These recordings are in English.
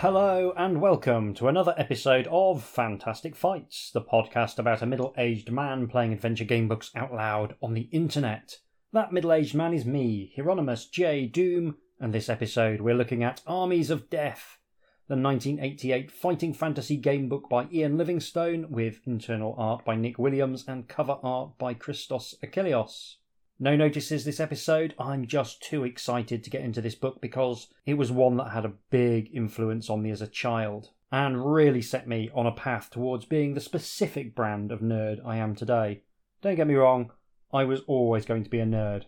Hello and welcome to another episode of Fantastic Fights, the podcast about a middle aged man playing adventure gamebooks out loud on the internet. That middle aged man is me, Hieronymus J. Doom, and this episode we're looking at Armies of Death, the 1988 fighting fantasy gamebook by Ian Livingstone with internal art by Nik Williams and cover art by Christos Achilleos. No notices this episode. I'm just too excited to get into this book because it was one that had a big influence on me as a child and really set me on a path towards being the specific brand of nerd I am today. Don't get me wrong, I was always going to be a nerd.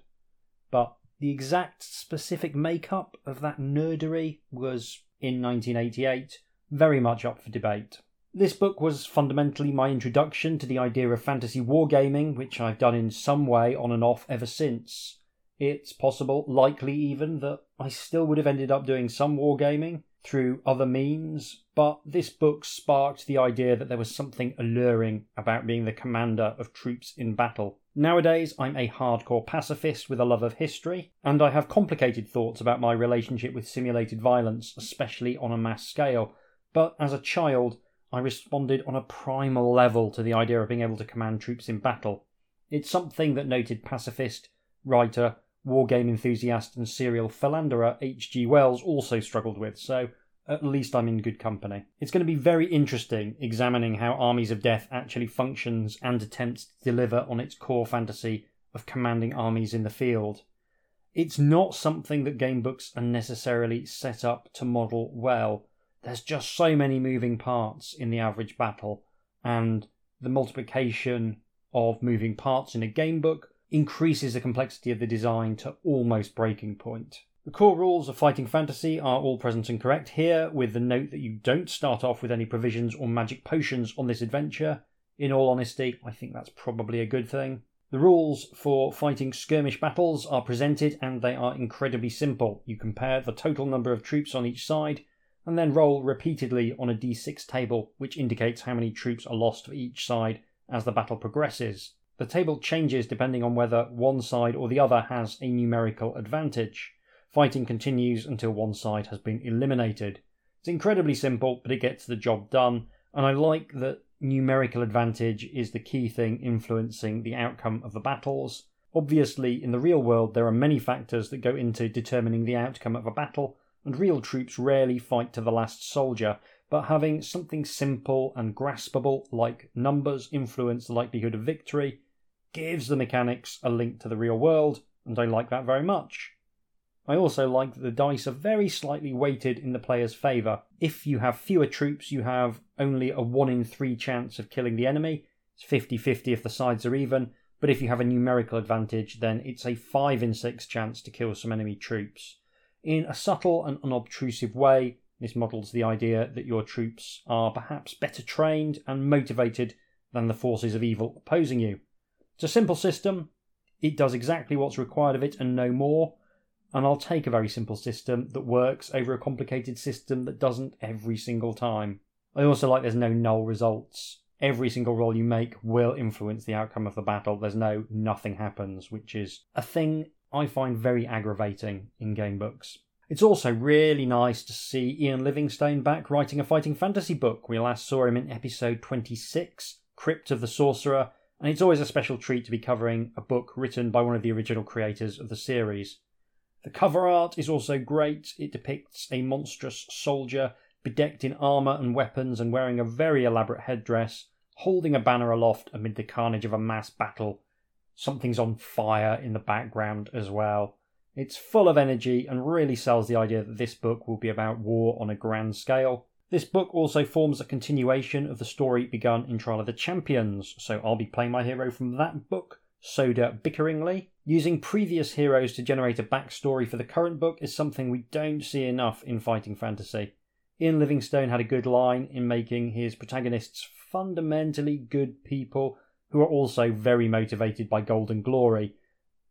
But the exact specific makeup of that nerdery was, in 1988, very much up for debate. This book was fundamentally my introduction to the idea of fantasy wargaming, which I've done in some way on and off ever since. It's possible, likely even, that I still would have ended up doing some wargaming through other means, but this book sparked the idea that there was something alluring about being the commander of troops in battle. Nowadays, I'm a hardcore pacifist with a love of history, and I have complicated thoughts about my relationship with simulated violence, especially on a mass scale. But as a child, I responded on a primal level to the idea of being able to command troops in battle. It's something that noted pacifist, writer, wargame enthusiast, and serial philanderer H.G. Wells also struggled with, so at least I'm in good company. It's going to be very interesting examining how Armies of Death actually functions and attempts to deliver on its core fantasy of commanding armies in the field. It's not something that gamebooks are necessarily set up to model well, there's just so many moving parts in the average battle, and the multiplication of moving parts in a game book increases the complexity of the design to almost breaking point. The core rules of fighting fantasy are all present and correct here, with the note that you don't start off with any provisions or magic potions on this adventure. In all honesty, I think that's probably a good thing. The rules for fighting skirmish battles are presented and they are incredibly simple. You compare the total number of troops on each side and then roll repeatedly on a d6 table, which indicates how many troops are lost for each side as the battle progresses. The table changes depending on whether one side or the other has a numerical advantage. Fighting continues until one side has been eliminated. It's incredibly simple, but it gets the job done, and I like that numerical advantage is the key thing influencing the outcome of the battles. Obviously, in the real world, there are many factors that go into determining the outcome of a battle, and real troops rarely fight to the last soldier, but having something simple and graspable like numbers influence the likelihood of victory gives the mechanics a link to the real world, and I like that very much. I also like that the dice are very slightly weighted in the player's favour. If you have fewer troops, you have only a 1 in 3 chance of killing the enemy. It's 50 50 if the sides are even, but if you have a numerical advantage, then it's a 5 in 6 chance to kill some enemy troops. In a subtle and unobtrusive way, this models the idea that your troops are perhaps better trained and motivated than the forces of evil opposing you. It's a simple system, it does exactly what's required of it and no more, and I'll take a very simple system that works over a complicated system that doesn't every single time. I also like there's no null results. Every single roll you make will influence the outcome of the battle. There's no nothing happens, which is a thing I find very aggravating in game books. It's also really nice to see Ian Livingstone back writing a fighting fantasy book. We last saw him in episode 26, Crypt of the Sorcerer, and it's always a special treat to be covering a book written by one of the original creators of the series. The cover art is also great. It depicts a monstrous soldier bedecked in armour and weapons and wearing a very elaborate headdress, holding a banner aloft amid the carnage of a mass battle something's on fire in the background as well. It's full of energy and really sells the idea that this book will be about war on a grand scale. This book also forms a continuation of the story begun in Trial of the Champions, so I'll be playing my hero from that book, Soda Bickeringly. Using previous heroes to generate a backstory for the current book is something we don't see enough in fighting fantasy. Ian Livingstone had a good line in making his protagonists fundamentally good people who are also very motivated by golden glory.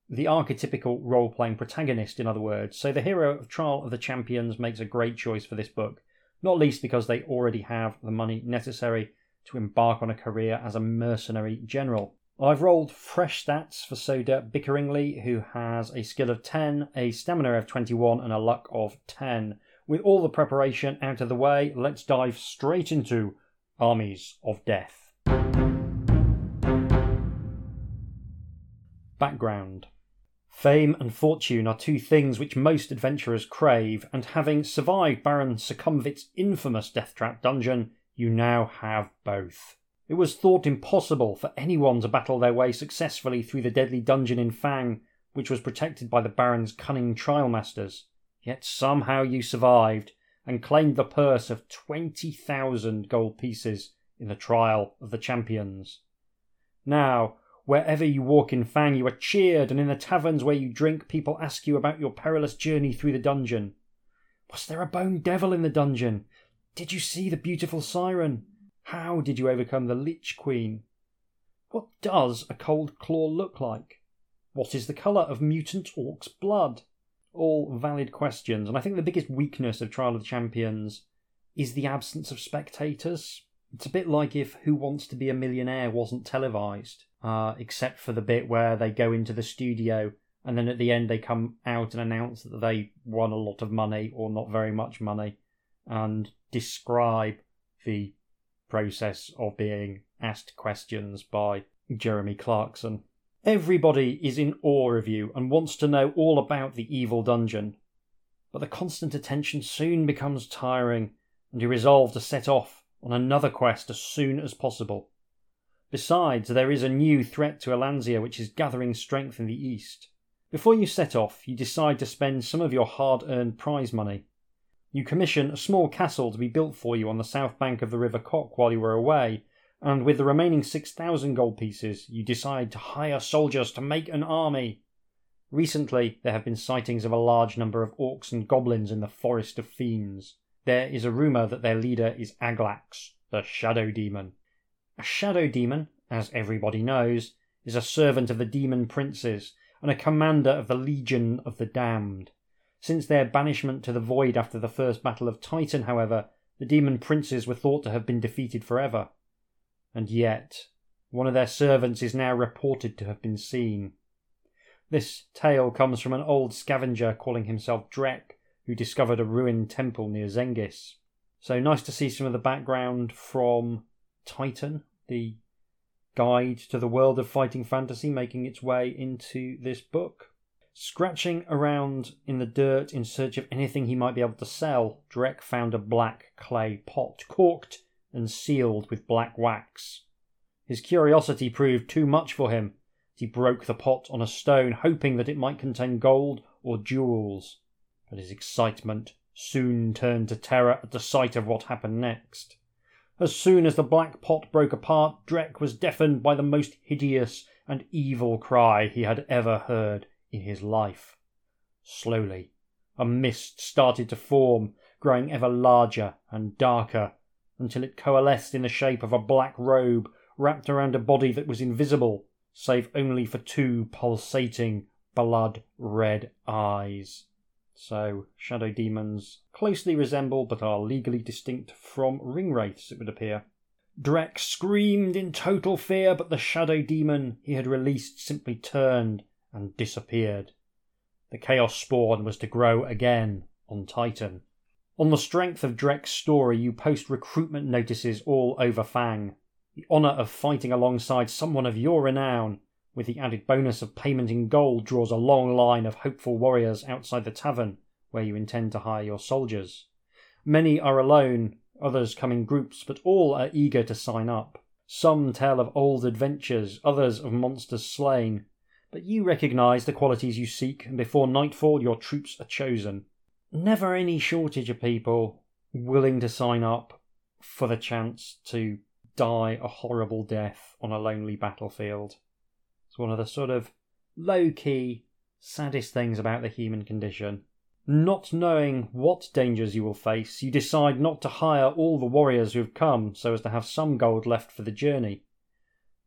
The archetypical role playing protagonist, in other words. So, the hero of Trial of the Champions makes a great choice for this book, not least because they already have the money necessary to embark on a career as a mercenary general. I've rolled fresh stats for Soda Bickeringly, who has a skill of 10, a stamina of 21, and a luck of 10, with all the preparation out of the way, let's dive straight into Armies of Death. Background Fame and fortune are two things which most adventurers crave, and having survived Baron Sukumvit's infamous death trap dungeon, you now have both. It was thought impossible for anyone to battle their way successfully through the deadly dungeon in Fang, which was protected by the Baron's cunning trial masters. Yet somehow you survived and claimed the purse of 20,000 gold pieces in the trial of the champions. Now, wherever you walk in Fang, you are cheered, and in the taverns where you drink, people ask you about your perilous journey through the dungeon. Was there a bone devil in the dungeon? Did you see the beautiful siren? How did you overcome the Lich Queen? What does a cold claw look like? What is the colour of mutant orc's blood? all valid questions. And I think the biggest weakness of Trial of the Champions is the absence of spectators. It's a bit like if Who Wants to Be a Millionaire wasn't televised, uh, except for the bit where they go into the studio and then at the end they come out and announce that they won a lot of money or not very much money and describe the process of being asked questions by Jeremy Clarkson. Everybody is in awe of you and wants to know all about the evil dungeon. But the constant attention soon becomes tiring, and you resolve to set off on another quest as soon as possible. Besides, there is a new threat to Allansia which is gathering strength in the east. Before you set off, you decide to spend some of your hard earned prize money. You commission a small castle to be built for you on the south bank of the River Kok while you are away, and with the remaining 6,000 gold pieces, you decide to hire soldiers to make an army. Recently, there have been sightings of a large number of orcs and goblins in the Forest of Fiends. There is a rumour that their leader is Aglax, the Shadow Demon. A Shadow Demon, as everybody knows, is a servant of the Demon Princes and a commander of the Legion of the Damned. Since their banishment to the Void after the first Battle of Titan, however, the Demon Princes were thought to have been defeated forever and yet one of their servants is now reported to have been seen. This tale comes from an old scavenger calling himself Drek, who discovered a ruined temple near Zengis. So nice to see some of the background from Titan, the guide to the world of fighting fantasy, making its way into this book. Scratching around in the dirt in search of anything he might be able to sell, Drek found a black clay pot, corked and sealed with black wax. His curiosity proved too much for him. He broke the pot on a stone, hoping that it might contain gold or jewels. But his excitement soon turned to terror at the sight of what happened next. As soon as the black pot broke apart, Drek was deafened by the most hideous and evil cry he had ever heard in his life. Slowly, a mist started to form, growing ever larger and darker until it coalesced in the shape of a black robe wrapped around a body that was invisible, save only for two pulsating, blood red eyes. So, shadow demons closely resemble but are legally distinct from ring wraiths, it would appear. Drek screamed in total fear, but the shadow demon he had released simply turned and disappeared. The Chaos Spawn was to grow again on Titan. On the strength of Drek's story, you post recruitment notices all over Fang. The honour of fighting alongside someone of your renown, with the added bonus of payment in gold, draws a long line of hopeful warriors outside the tavern where you intend to hire your soldiers. Many are alone, others come in groups, but all are eager to sign up. Some tell of old adventures, others of monsters slain. But you recognise the qualities you seek, and before nightfall your troops are chosen never any shortage of people willing to sign up for the chance to die a horrible death on a lonely battlefield. It's one of the sort of low key, saddest things about the human condition. Not knowing what dangers you will face, you decide not to hire all the warriors who have come so as to have some gold left for the journey.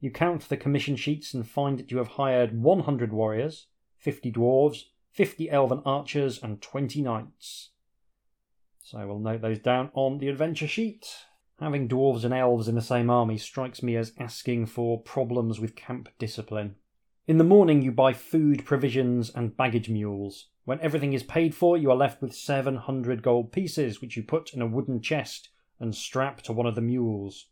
You count the commission sheets and find that you have hired 100 warriors, 50 dwarves, 50 elven archers, and 20 knights. So we'll note those down on the adventure sheet. Having dwarves and elves in the same army strikes me as asking for problems with camp discipline. In the morning, you buy food, provisions, and baggage mules. When everything is paid for, you are left with 700 gold pieces, which you put in a wooden chest and strap to one of the mules.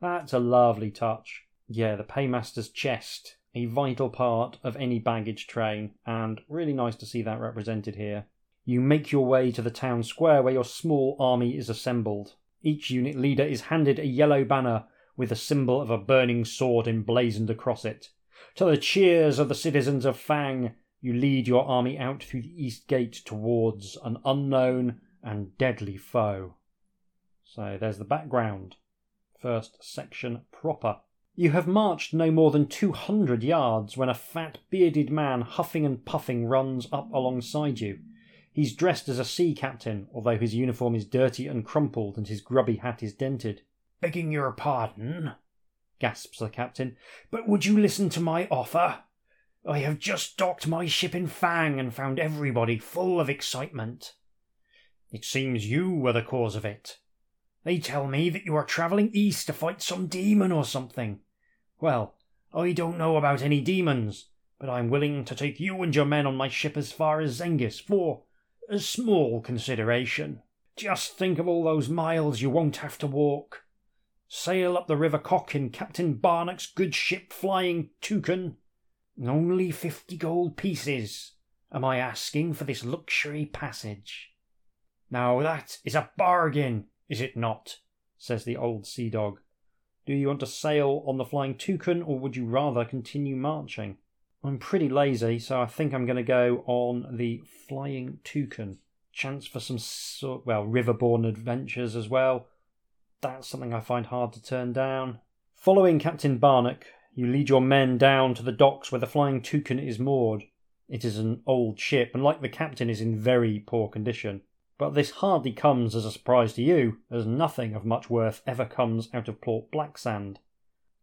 That's a lovely touch. Yeah, the paymaster's chest, a vital part of any baggage train, and really nice to see that represented here. You make your way to the town square where your small army is assembled. Each unit leader is handed a yellow banner with the symbol of a burning sword emblazoned across it. To the cheers of the citizens of Fang, you lead your army out through the east gate towards an unknown and deadly foe. So there's the background. First section proper. You have marched no more than 200 yards when a fat, bearded man huffing and puffing runs up alongside you. He's dressed as a sea captain, although his uniform is dirty and crumpled and his grubby hat is dented. Begging your pardon, gasps the captain, but would you listen to my offer? I have just docked my ship in Fang and found everybody full of excitement. It seems you were the cause of it. They tell me that you are travelling east to fight some demon or something. Well, I don't know about any demons, but I'm willing to take you and your men on my ship as far as Zengis for a small consideration. Just think of all those miles you won't have to walk sail up the River Kok in Captain Barnock's good ship Flying Toucan. Only fifty gold pieces am I asking for this luxury passage. Now that is a bargain, is it not? says the old sea dog. Do you want to sail on the Flying Toucan, or would you rather continue marching? I'm pretty lazy, so I think I'm going to go on the Flying Toucan. Chance for some well, riverborne adventures as well that's something I find hard to turn down. Following Captain Barnock, you lead your men down to the docks where the Flying Toucan is moored. It is an old ship, and like the captain, is in very poor condition. But this hardly comes as a surprise to you, as nothing of much worth ever comes out of Port Blacksand.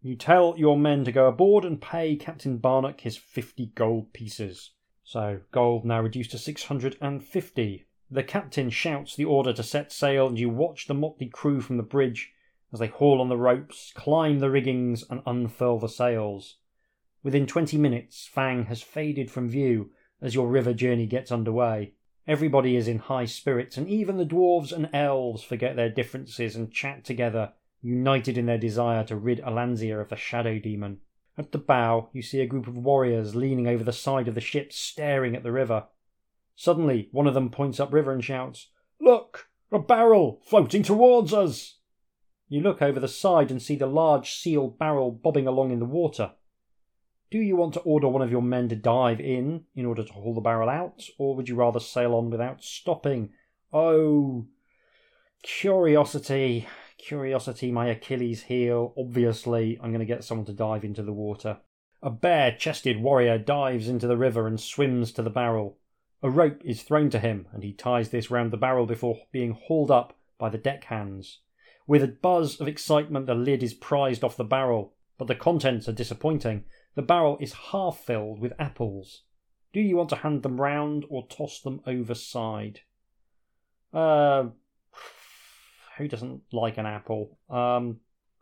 You tell your men to go aboard and pay Captain Barnock his fifty gold pieces. So, gold now reduced to 650, the captain shouts the order to set sail, and you watch the motley crew from the bridge as they haul on the ropes, climb the riggings, and unfurl the sails. Within twenty minutes, Fang has faded from view as your river journey gets underway. Everybody is in high spirits, and even the dwarves and elves forget their differences and chat together, united in their desire to rid Allansia of the shadow demon. At the bow, you see a group of warriors leaning over the side of the ship, staring at the river. Suddenly, one of them points upriver and shouts, Look! A barrel floating towards us! You look over the side and see the large sealed barrel bobbing along in the water. Do you want to order one of your men to dive in in order to haul the barrel out, or would you rather sail on without stopping? Oh, curiosity, curiosity, my Achilles heel. Obviously, I'm going to get someone to dive into the water. A bare chested warrior dives into the river and swims to the barrel. A rope is thrown to him, and he ties this round the barrel before being hauled up by the deckhands. With a buzz of excitement, the lid is prized off the barrel, but the contents are disappointing. The barrel is half filled with apples. Do you want to hand them round or toss them overside? Uh, who doesn't like an apple? Um,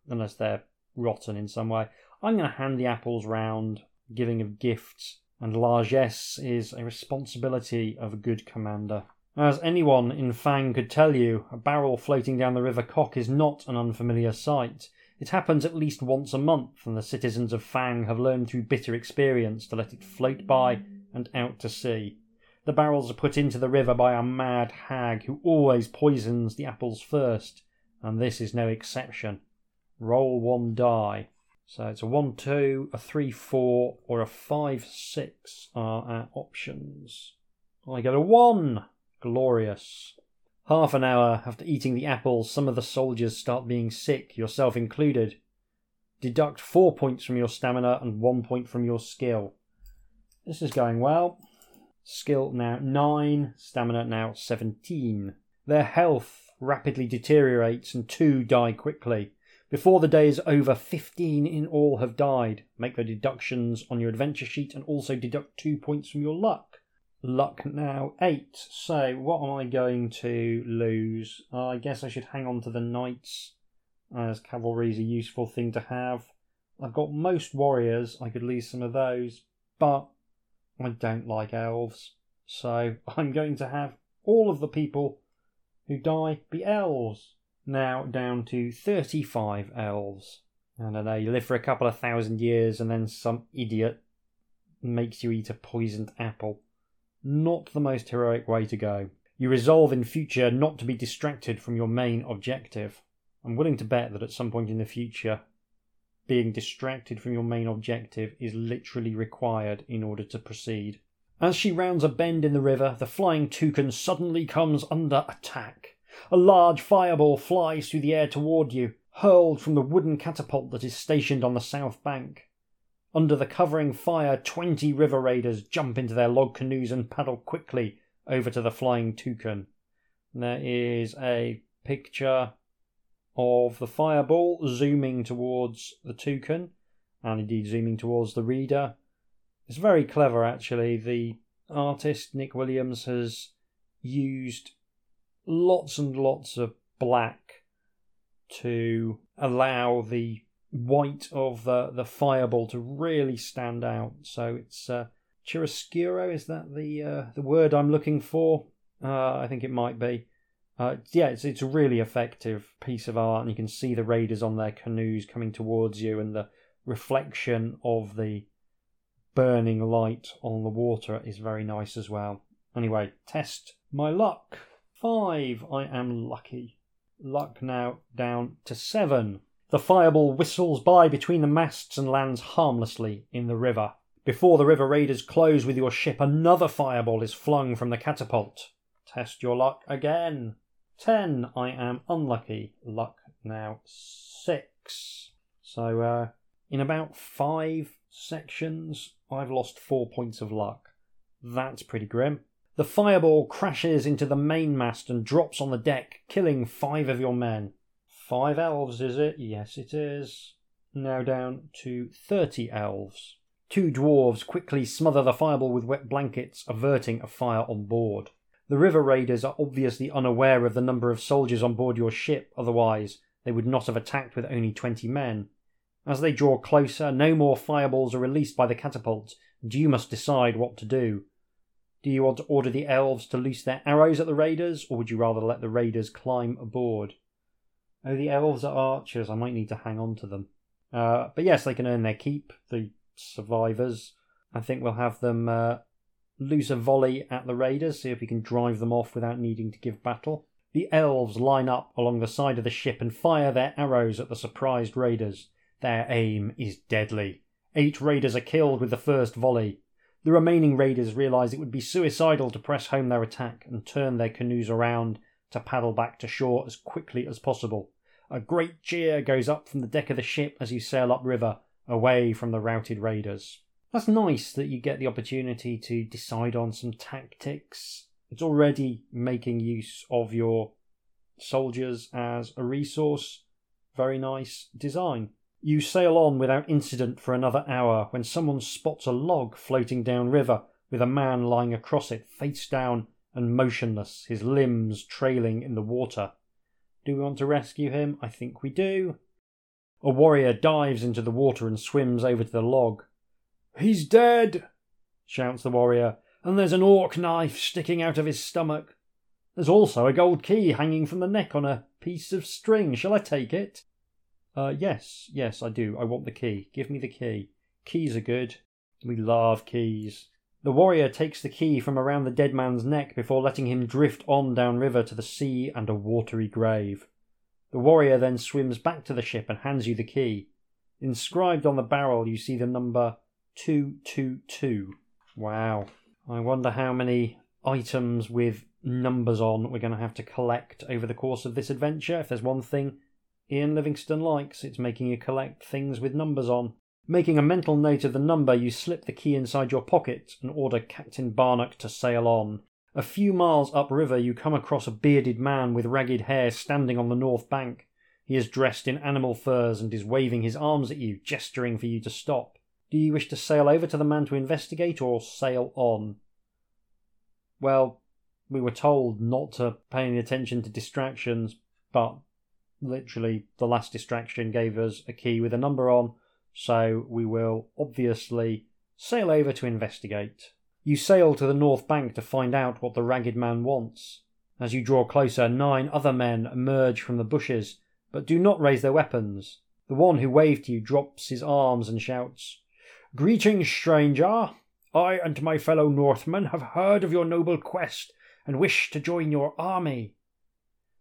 unless they're rotten in some way. I'm going to hand the apples round, giving of gifts and largesse is a responsibility of a good commander. As anyone in Fang could tell you, a barrel floating down the River Kok is not an unfamiliar sight. It happens at least once a month, and the citizens of Fang have learned through bitter experience to let it float by and out to sea. The barrels are put into the river by a mad hag who always poisons the apples first, and this is no exception. Roll one die. So it's a 1 2, a 3 4, or a 5 6 are our options. I get a 1! Glorious. Half an hour after eating the apples, some of the soldiers start being sick, yourself included. Deduct 4 points from your stamina and 1 point from your skill. This is going well. Skill now 9, stamina now 17. Their health rapidly deteriorates and two die quickly. Before the day is over, 15 in all have died. Make the deductions on your adventure sheet and also deduct two points from your luck. Luck now 8. So, what am I going to lose? I guess I should hang on to the knights, as cavalry is a useful thing to have. I've got most warriors, I could lose some of those. but I don't like elves. So I'm going to have all of the people who die be elves. Now down to 35 elves. I don't know, you live for a couple of thousand years and then some idiot makes you eat a poisoned apple. Not the most heroic way to go. You resolve in future not to be distracted from your main objective. I'm willing to bet that at some point in the future, being distracted from your main objective is literally required in order to proceed. As she rounds a bend in the river, the flying toucan suddenly comes under attack. A large fireball flies through the air toward you, hurled from the wooden catapult that is stationed on the south bank. Under the covering fire, twenty river raiders jump into their log canoes and paddle quickly over to the flying toucan. There is a picture of the fireball zooming towards the toucan, and indeed zooming towards the reader. It's very clever, actually. The artist, Nik Williams, has used lots and lots of black to allow the white of the, the fireball to really stand out. So it's uh, chiaroscuro, is that the uh, the word I'm looking for? Uh, I think it might be. Uh, yeah, it's, it's a really effective piece of art, and you can see the raiders on their canoes coming towards you, and the reflection of the burning light on the water is very nice as well. Anyway, test my luck. Five, I am lucky. Luck now down to seven. The fireball whistles by between the masts and lands harmlessly in the river. Before the river raiders close with your ship, another fireball is flung from the catapult. Test your luck again. Ten, I am unlucky. Luck now six. So, uh, in about five sections, I've lost four points of luck. That's pretty grim. The fireball crashes into the mainmast and drops on the deck, killing five of your men. Five elves, is it? Yes, it is. Now down to 30 elves. Two dwarves quickly smother the fireball with wet blankets, averting a fire on board. The river raiders are obviously unaware of the number of soldiers on board your ship, otherwise, they would not have attacked with only 20 men. As they draw closer, no more fireballs are released by the catapults, and you must decide what to do. Do you want to order the elves to loose their arrows at the raiders, or would you rather let the raiders climb aboard? Oh, the elves are archers. I might need to hang on to them. Uh, but yes, they can earn their keep, the survivors. I think we'll have them uh, loose a volley at the raiders, see if we can drive them off without needing to give battle. The elves line up along the side of the ship and fire their arrows at the surprised raiders. Their aim is deadly. Eight raiders are killed with the first volley. The remaining raiders realize it would be suicidal to press home their attack and turn their canoes around to paddle back to shore as quickly as possible. A great cheer goes up from the deck of the ship as you sail upriver, away from the routed raiders. That's nice that you get the opportunity to decide on some tactics. It's already making use of your soldiers as a resource. Very nice design. You sail on without incident for another hour when someone spots a log floating downriver with a man lying across it, face down and motionless, his limbs trailing in the water. Do we want to rescue him? I think we do. A warrior dives into the water and swims over to the log. He's dead, shouts the warrior, and there's an orc knife sticking out of his stomach. There's also a gold key hanging from the neck on a piece of string. Shall I take it? Uh, yes, yes, I do. I want the key. Give me the key. Keys are good. We love keys. The warrior takes the key from around the dead man's neck before letting him drift on downriver to the sea and a watery grave. The warrior then swims back to the ship and hands you the key. Inscribed on the barrel, you see the number 222. Wow. I wonder how many items with numbers on we're going to have to collect over the course of this adventure. If there's one thing Ian Livingstone likes. It's making you collect things with numbers on. Making a mental note of the number, you slip the key inside your pocket and order Captain Barnock to sail on. A few miles upriver, you come across a bearded man with ragged hair standing on the north bank. He is dressed in animal furs and is waving his arms at you, gesturing for you to stop. Do you wish to sail over to the man to investigate or sail on? Well, we were told not to pay any attention to distractions, but literally the last distraction gave us a key with a number on, so we will obviously sail over to investigate. You sail to the north bank to find out what the ragged man wants. As you draw closer, nine other men emerge from the bushes, but do not raise their weapons. The one who waved to you drops his arms and shouts, Greetings, stranger! I and my fellow Northmen have heard of your noble quest and wish to join your army.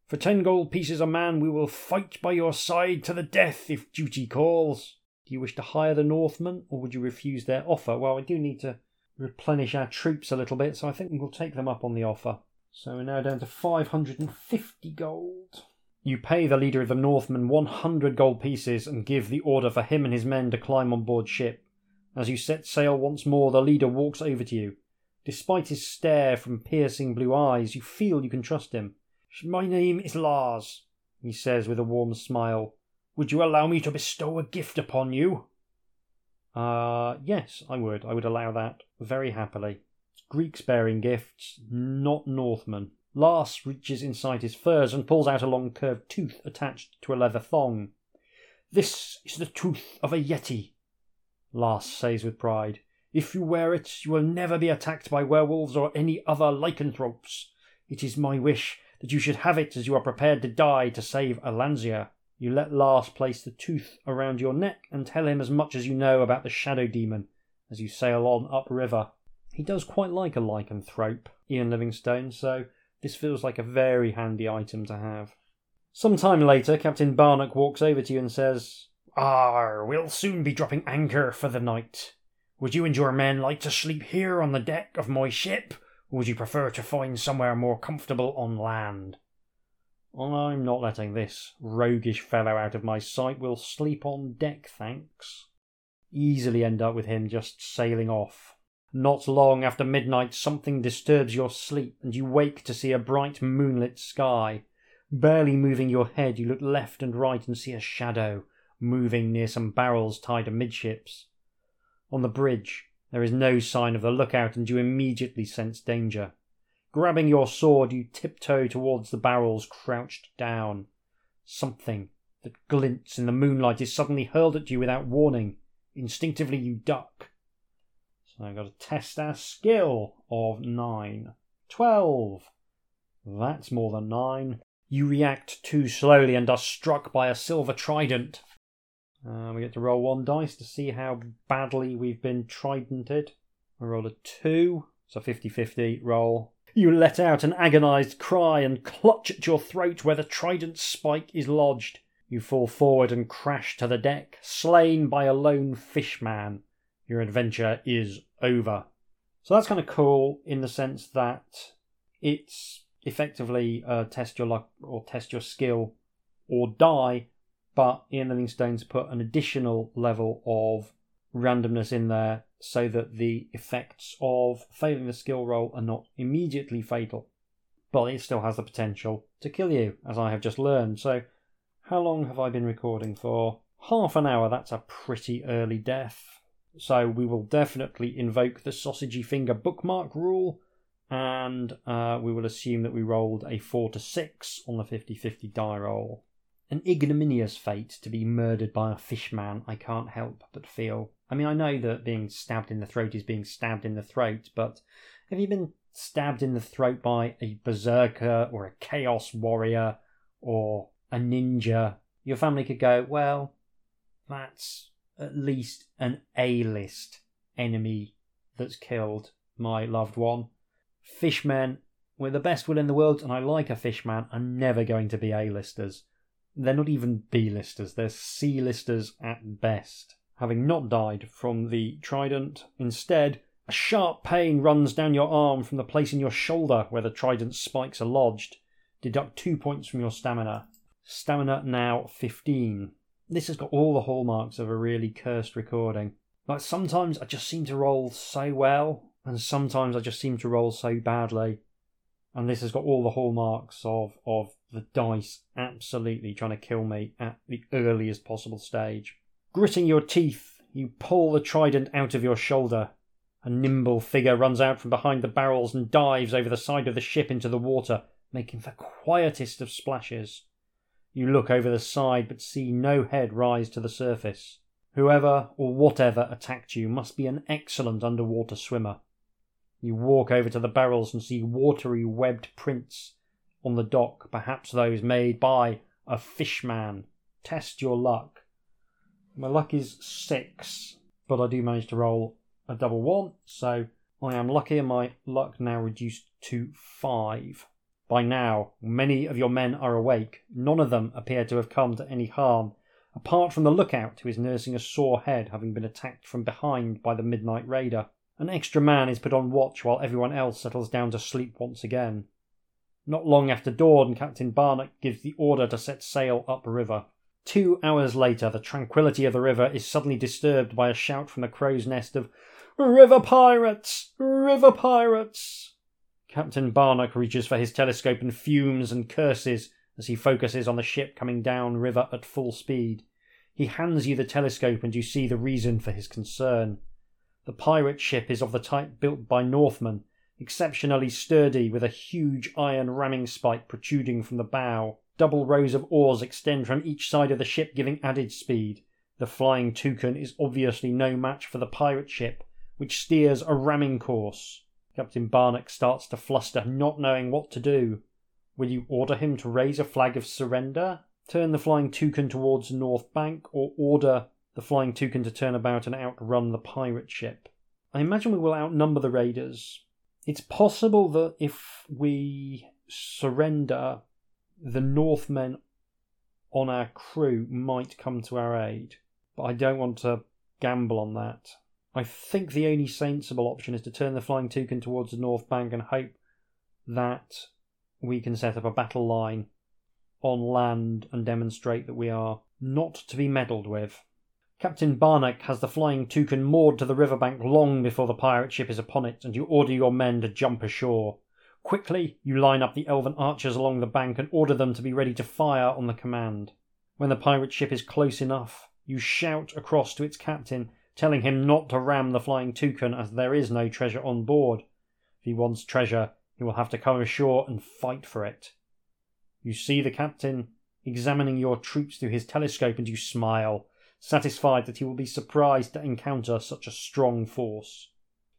For ten gold pieces a man, we will fight by your side to the death if duty calls. Do you wish to hire the Northmen, or would you refuse their offer? Well, we do need to replenish our troops a little bit, so I think we'll take them up on the offer. So we're now down to 550 gold. You pay the leader of the Northmen 100 gold pieces and give the order for him and his men to climb on board ship. As you set sail once more, the leader walks over to you. Despite his stare from piercing blue eyes, you feel you can trust him. My name is Lars, he says with a warm smile. Would you allow me to bestow a gift upon you? Uh, yes, I would. I would allow that very happily. Greeks bearing gifts, not Northmen. Lars reaches inside his furs and pulls out a long curved tooth attached to a leather thong. This is the tooth of a Yeti, Lars says with pride. If you wear it, you will never be attacked by werewolves or any other lycanthropes. It is my wish that you should have it as you are prepared to die to save Allansia. You let Lars place the tooth around your neck and tell him as much as you know about the shadow demon as you sail on upriver. He does quite like a lycanthrope, Ian Livingstone, so this feels like a very handy item to have. Some time later, Captain Barnock walks over to you and says, Ah, we'll soon be dropping anchor for the night. Would you and your men like to sleep here on the deck of my ship, or would you prefer to find somewhere more comfortable on land? I'm not letting this roguish fellow out of my sight. We'll sleep on deck, thanks. Easily end up with him just sailing off. Not long after midnight, something disturbs your sleep, and you wake to see a bright moonlit sky. Barely moving your head, you look left and right and see a shadow moving near some barrels tied amidships. On the bridge, there is no sign of the lookout, and you immediately sense danger. Grabbing your sword, you tiptoe towards the barrels, crouched down. Something that glints in the moonlight is suddenly hurled at you without warning. Instinctively, you duck. So I've got to test our skill of nine. Twelve. That's more than nine. You react too slowly and are struck by a silver trident. Uh, we get to roll one dice to see how badly we've been tridented. I rolled a two, so 50 50 roll. You let out an agonized cry and clutch at your throat where the trident spike is lodged. You fall forward and crash to the deck, slain by a lone fishman. Your adventure is over. So that's kind of cool in the sense that it's effectively uh, test your luck or test your skill or die, but Ian Livingstone's put an additional level of randomness in there so that the effects of failing the skill roll are not immediately fatal, but it still has the potential to kill you, as I have just learned. So, how long have I been recording for? Half an hour, that's a pretty early death. So, we will definitely invoke the sausagey finger bookmark rule, and uh, we will assume that we rolled a 4 to 6 on the 50 50 die roll. An ignominious fate to be murdered by a fishman, I can't help but feel. I mean, I know that being stabbed in the throat is being stabbed in the throat, but have you been stabbed in the throat by a berserker or a chaos warrior or a ninja? Your family could go, well, that's at least an A list enemy that's killed my loved one. Fishmen, with the best will in the world, and I like a fishman, are never going to be A listers. They're not even B-listers, they're C-listers at best. Having not died from the trident, instead, a sharp pain runs down your arm from the place in your shoulder where the trident spikes are lodged. Deduct two points from your stamina. Stamina now 15. This has got all the hallmarks of a really cursed recording. Like sometimes I just seem to roll so well, and sometimes I just seem to roll so badly. And this has got all the hallmarks of, of the dice absolutely trying to kill me at the earliest possible stage. Gritting your teeth, you pull the trident out of your shoulder. A nimble figure runs out from behind the barrels and dives over the side of the ship into the water, making the quietest of splashes. You look over the side but see no head rise to the surface. Whoever or whatever attacked you must be an excellent underwater swimmer. You walk over to the barrels and see watery webbed prints on the dock, perhaps those made by a fishman. Test your luck. My luck is six, but I do manage to roll a double one, so I am lucky and my luck now reduced to five. By now, many of your men are awake. None of them appear to have come to any harm, apart from the lookout who is nursing a sore head having been attacked from behind by the midnight raider. An extra man is put on watch while everyone else settles down to sleep once again. Not long after dawn, Captain Barnack gives the order to set sail upriver. Two hours later, the tranquillity of the river is suddenly disturbed by a shout from the crow's nest of River pirates! River pirates! Captain Barnack reaches for his telescope and fumes and curses as he focuses on the ship coming down river at full speed. He hands you the telescope and you see the reason for his concern. The pirate ship is of the type built by Northmen, exceptionally sturdy with a huge iron ramming spike protruding from the bow. Double rows of oars extend from each side of the ship, giving added speed. The flying toucan is obviously no match for the pirate ship, which steers a ramming course. Captain Barnack starts to fluster, not knowing what to do. Will you order him to raise a flag of surrender, turn the Flying Toucan towards north bank, or order the Flying Toucan to turn about and outrun the pirate ship? I imagine we will outnumber the raiders. It's possible that if we surrender, the Northmen on our crew might come to our aid, but I don't want to gamble on that. I think the only sensible option is to turn the Flying Toucan towards the north bank and hope that we can set up a battle line on land and demonstrate that we are not to be meddled with. Captain Barnack has the Flying Toucan moored to the riverbank long before the pirate ship is upon it, and you order your men to jump ashore. Quickly, you line up the elven archers along the bank and order them to be ready to fire on the command. When the pirate ship is close enough, you shout across to its captain, telling him not to ram the Flying Toucan as there is no treasure on board. If he wants treasure, he will have to come ashore and fight for it. You see the captain examining your troops through his telescope and you smile, satisfied that he will be surprised to encounter such a strong force.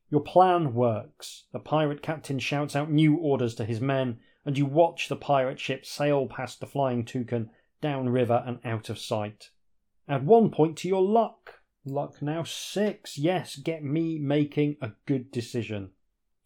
Your plan works. The pirate captain shouts out new orders to his men, and you watch the pirate ship sail past the flying toucan, down river and out of sight. Add one point to your luck. Luck now six. Yes, get me making a good decision.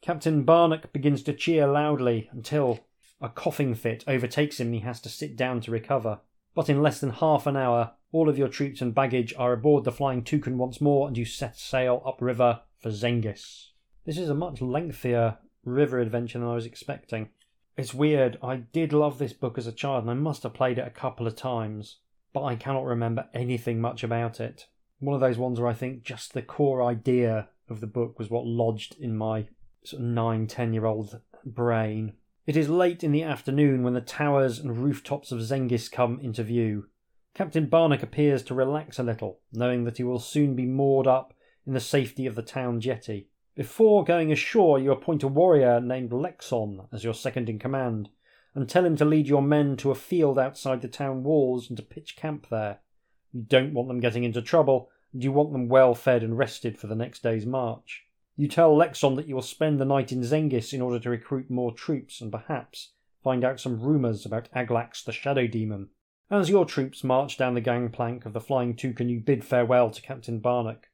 Captain Barnack begins to cheer loudly until a coughing fit overtakes him and he has to sit down to recover. But in less than half an hour, all of your troops and baggage are aboard the Flying Toucan once more, and you set sail upriver for Zengis. This is a much lengthier river adventure than I was expecting. It's weird, I did love this book as a child, and I must have played it a couple of times, but I cannot remember anything much about it. One of those ones where I think just the core idea of the book was what lodged in my sort of nine, ten year old brain. It is late in the afternoon when the towers and rooftops of Zengis come into view. Captain Barnack appears to relax a little, knowing that he will soon be moored up in the safety of the town jetty. Before going ashore, you appoint a warrior named Lexon as your second in command, and tell him to lead your men to a field outside the town walls and to pitch camp there. You don't want them getting into trouble, and you want them well fed and rested for the next day's march. You tell Lexon that you will spend the night in Zengis in order to recruit more troops and perhaps find out some rumours about Aglax the Shadow Demon. As your troops march down the gangplank of the Flying Toucan, you bid farewell to Captain Barnack.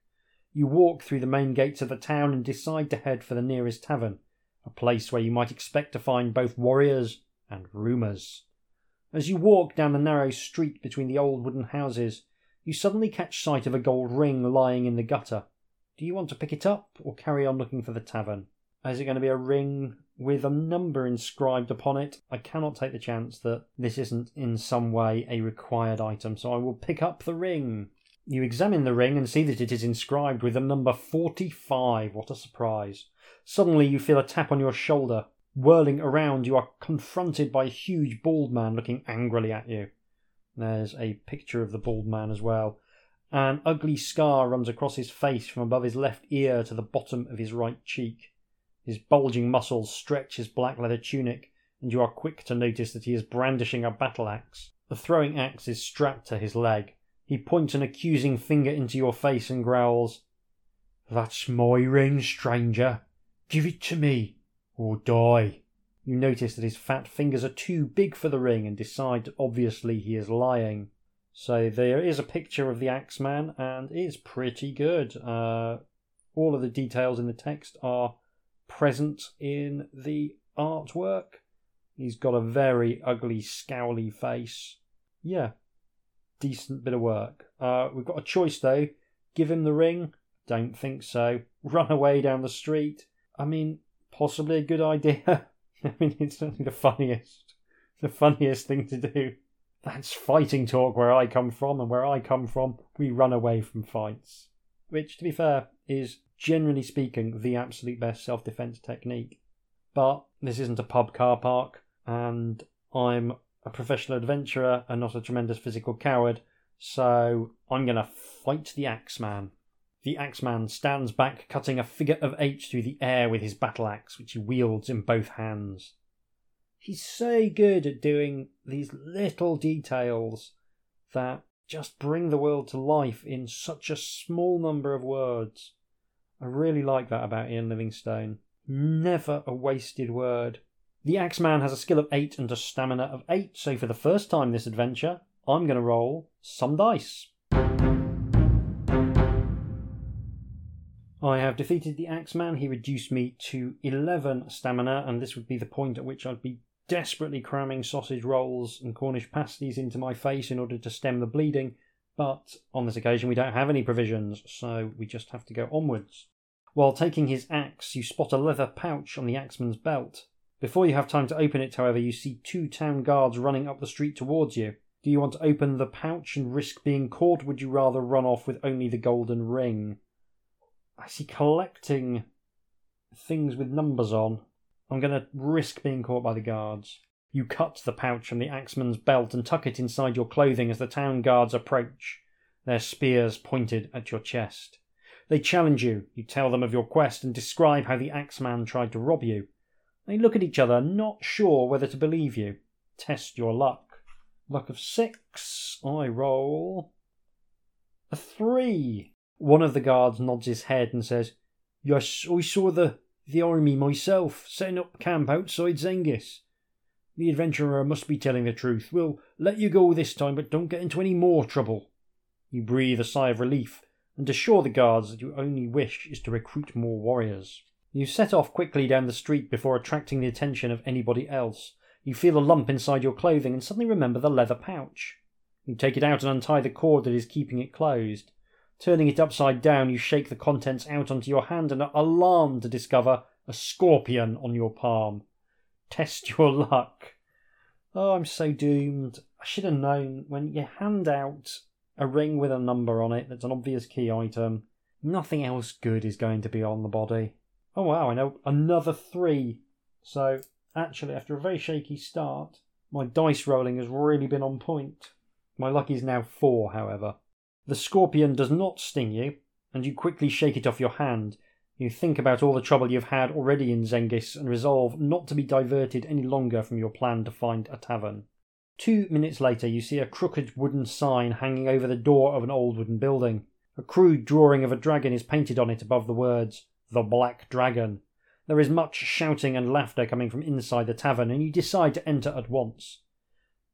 You walk through the main gates of the town and decide to head for the nearest tavern, a place where you might expect to find both warriors and rumours. As you walk down the narrow street between the old wooden houses, you suddenly catch sight of a gold ring lying in the gutter. Do you want to pick it up or carry on looking for the tavern? Is it going to be a ring with a number inscribed upon it? I cannot take the chance that this isn't in some way a required item, so I will pick up the ring. You examine the ring and see that it is inscribed with the number 45. What a surprise. Suddenly you feel a tap on your shoulder. Whirling around, you are confronted by a huge bald man looking angrily at you. There's a picture of the bald man as well. An ugly scar runs across his face from above his left ear to the bottom of his right cheek. His bulging muscles stretch his black leather tunic, and you are quick to notice that he is brandishing a battle axe. The throwing axe is strapped to his leg. He points an accusing finger into your face and growls, That's my ring, stranger. Give it to me, or die. You notice that his fat fingers are too big for the ring and decide that obviously he is lying. So there is a picture of the Axeman and it's pretty good. Uh, all of the details in the text are present in the artwork. He's got a very ugly, scowly face. Yeah, decent bit of work. Uh, we've got a choice though. Give him the ring? Don't think so. Run away down the street? I mean, possibly a good idea. I mean, it's certainly the funniest, the funniest thing to do. That's fighting talk where I come from, and where I come from, we run away from fights. Which, to be fair, is generally speaking the absolute best self defense technique. But this isn't a pub car park, and I'm a professional adventurer and not a tremendous physical coward, so I'm going to fight the Axeman. The Axeman stands back, cutting a figure of eight through the air with his battle axe, which he wields in both hands. He's so good at doing these little details that just bring the world to life in such a small number of words. I really like that about Ian Livingstone. Never a wasted word. The Axeman has a skill of 8 and a stamina of 8, so for the first time this adventure, I'm going to roll some dice. I have defeated the Axeman. He reduced me to 11 stamina, and this would be the point at which I'd be desperately cramming sausage rolls and Cornish pasties into my face in order to stem the bleeding. But on this occasion, we don't have any provisions, so we just have to go onwards. While taking his axe, you spot a leather pouch on the axeman's belt. Before you have time to open it, however, you see two town guards running up the street towards you. Do you want to open the pouch and risk being caught, would you rather run off with only the golden ring? I see collecting things with numbers on. I'm going to risk being caught by the guards. You cut the pouch from the axeman's belt and tuck it inside your clothing as the town guards approach, their spears pointed at your chest. They challenge you, you tell them of your quest, and describe how the axeman tried to rob you. They look at each other, not sure whether to believe you. Test your luck. Luck of six. I roll. A three. One of the guards nods his head and says, Yes, I saw the, the army myself, setting up camp outside Zengis. The adventurer must be telling the truth. We'll let you go this time, but don't get into any more trouble. You breathe a sigh of relief and assure the guards that your only wish is to recruit more warriors. You set off quickly down the street before attracting the attention of anybody else. You feel a lump inside your clothing and suddenly remember the leather pouch. You take it out and untie the cord that is keeping it closed. Turning it upside down, you shake the contents out onto your hand and are alarmed to discover a scorpion on your palm. Test your luck. Oh, I'm so doomed. I should have known when you hand out a ring with a number on it that's an obvious key item, nothing else good is going to be on the body. Oh wow, I know another three. So, actually, after a very shaky start, my dice rolling has really been on point. My luck is now four, however. The scorpion does not sting you, and you quickly shake it off your hand. You think about all the trouble you've had already in Zengis and resolve not to be diverted any longer from your plan to find a tavern. Two minutes later, you see a crooked wooden sign hanging over the door of an old wooden building. A crude drawing of a dragon is painted on it above the words, The Black Dragon. There is much shouting and laughter coming from inside the tavern, and you decide to enter at once.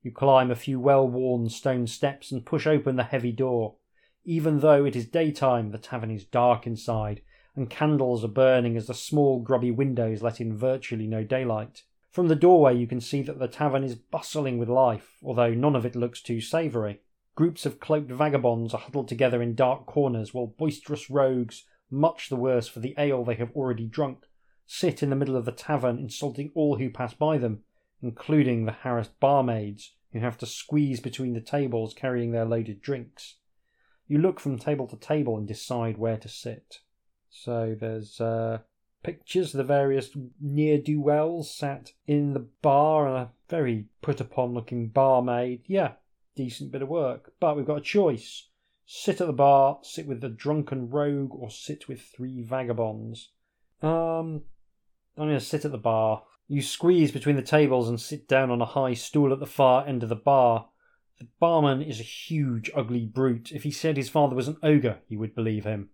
You climb a few well worn stone steps and push open the heavy door. Even though it is daytime, the tavern is dark inside, and candles are burning as the small grubby windows let in virtually no daylight. From the doorway, you can see that the tavern is bustling with life, although none of it looks too savoury. Groups of cloaked vagabonds are huddled together in dark corners, while boisterous rogues, much the worse for the ale they have already drunk, sit in the middle of the tavern insulting all who pass by them, including the harassed barmaids who have to squeeze between the tables carrying their loaded drinks. You look from table to table and decide where to sit. So there's uh, pictures of the various near do wells sat in the bar and a very put upon looking barmaid. Yeah, decent bit of work. But we've got a choice sit at the bar, sit with the drunken rogue, or sit with three vagabonds. Um, I'm going to sit at the bar. You squeeze between the tables and sit down on a high stool at the far end of the bar. The barman is a huge, ugly brute. If he said his father was an ogre, you would believe him.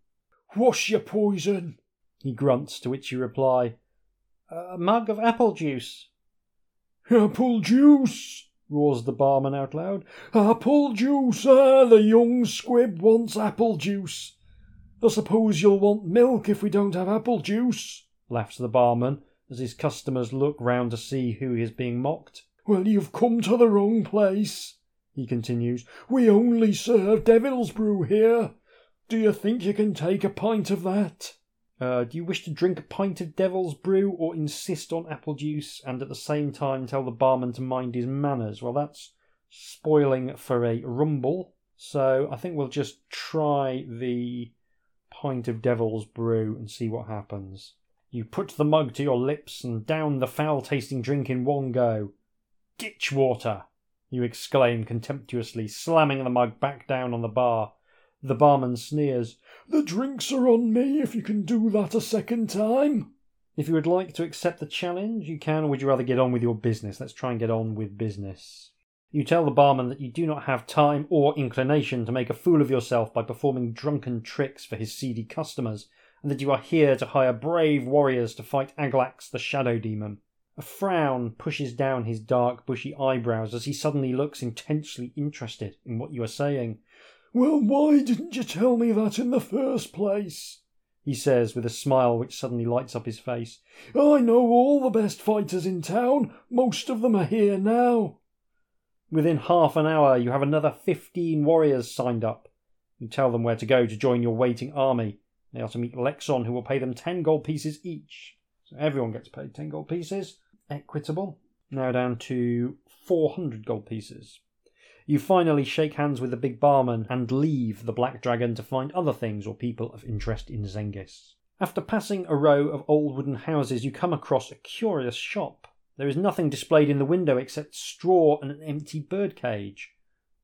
What's your poison? He grunts, to which you reply, A mug of apple juice. Apple juice, roars the barman out loud. Apple juice, ah, the young squib wants apple juice. I suppose you'll want milk if we don't have apple juice, laughs the barman as his customers look round to see who is being mocked. Well, you've come to the wrong place, he continues. We only serve devil's brew here. Do you think you can take a pint of that? Uh, do you wish to drink a pint of devil's brew or insist on apple juice and at the same time tell the barman to mind his manners? Well, that's spoiling for a rumble. So I think we'll just try the pint of devil's brew and see what happens. You put the mug to your lips and down the foul tasting drink in one go. Ditch water! you exclaim contemptuously, slamming the mug back down on the bar. The barman sneers. The drinks are on me if you can do that a second time. If you would like to accept the challenge, you can, or would you rather get on with your business? Let's try and get on with business. You tell the barman that you do not have time or inclination to make a fool of yourself by performing drunken tricks for his seedy customers, and that you are here to hire brave warriors to fight Aglax the Shadow Demon. A frown pushes down his dark, bushy eyebrows as he suddenly looks intensely interested in what you are saying. Well, why didn't you tell me that in the first place? he says with a smile which suddenly lights up his face. I know all the best fighters in town. Most of them are here now. Within half an hour, you have another fifteen warriors signed up. You tell them where to go to join your waiting army. They are to meet Lexon, who will pay them ten gold pieces each. So everyone gets paid ten gold pieces. Equitable. Now down to 400 gold pieces. You finally shake hands with the big barman and leave the Black Dragon to find other things or people of interest in Zengis. After passing a row of old wooden houses, you come across a curious shop. There is nothing displayed in the window except straw and an empty birdcage.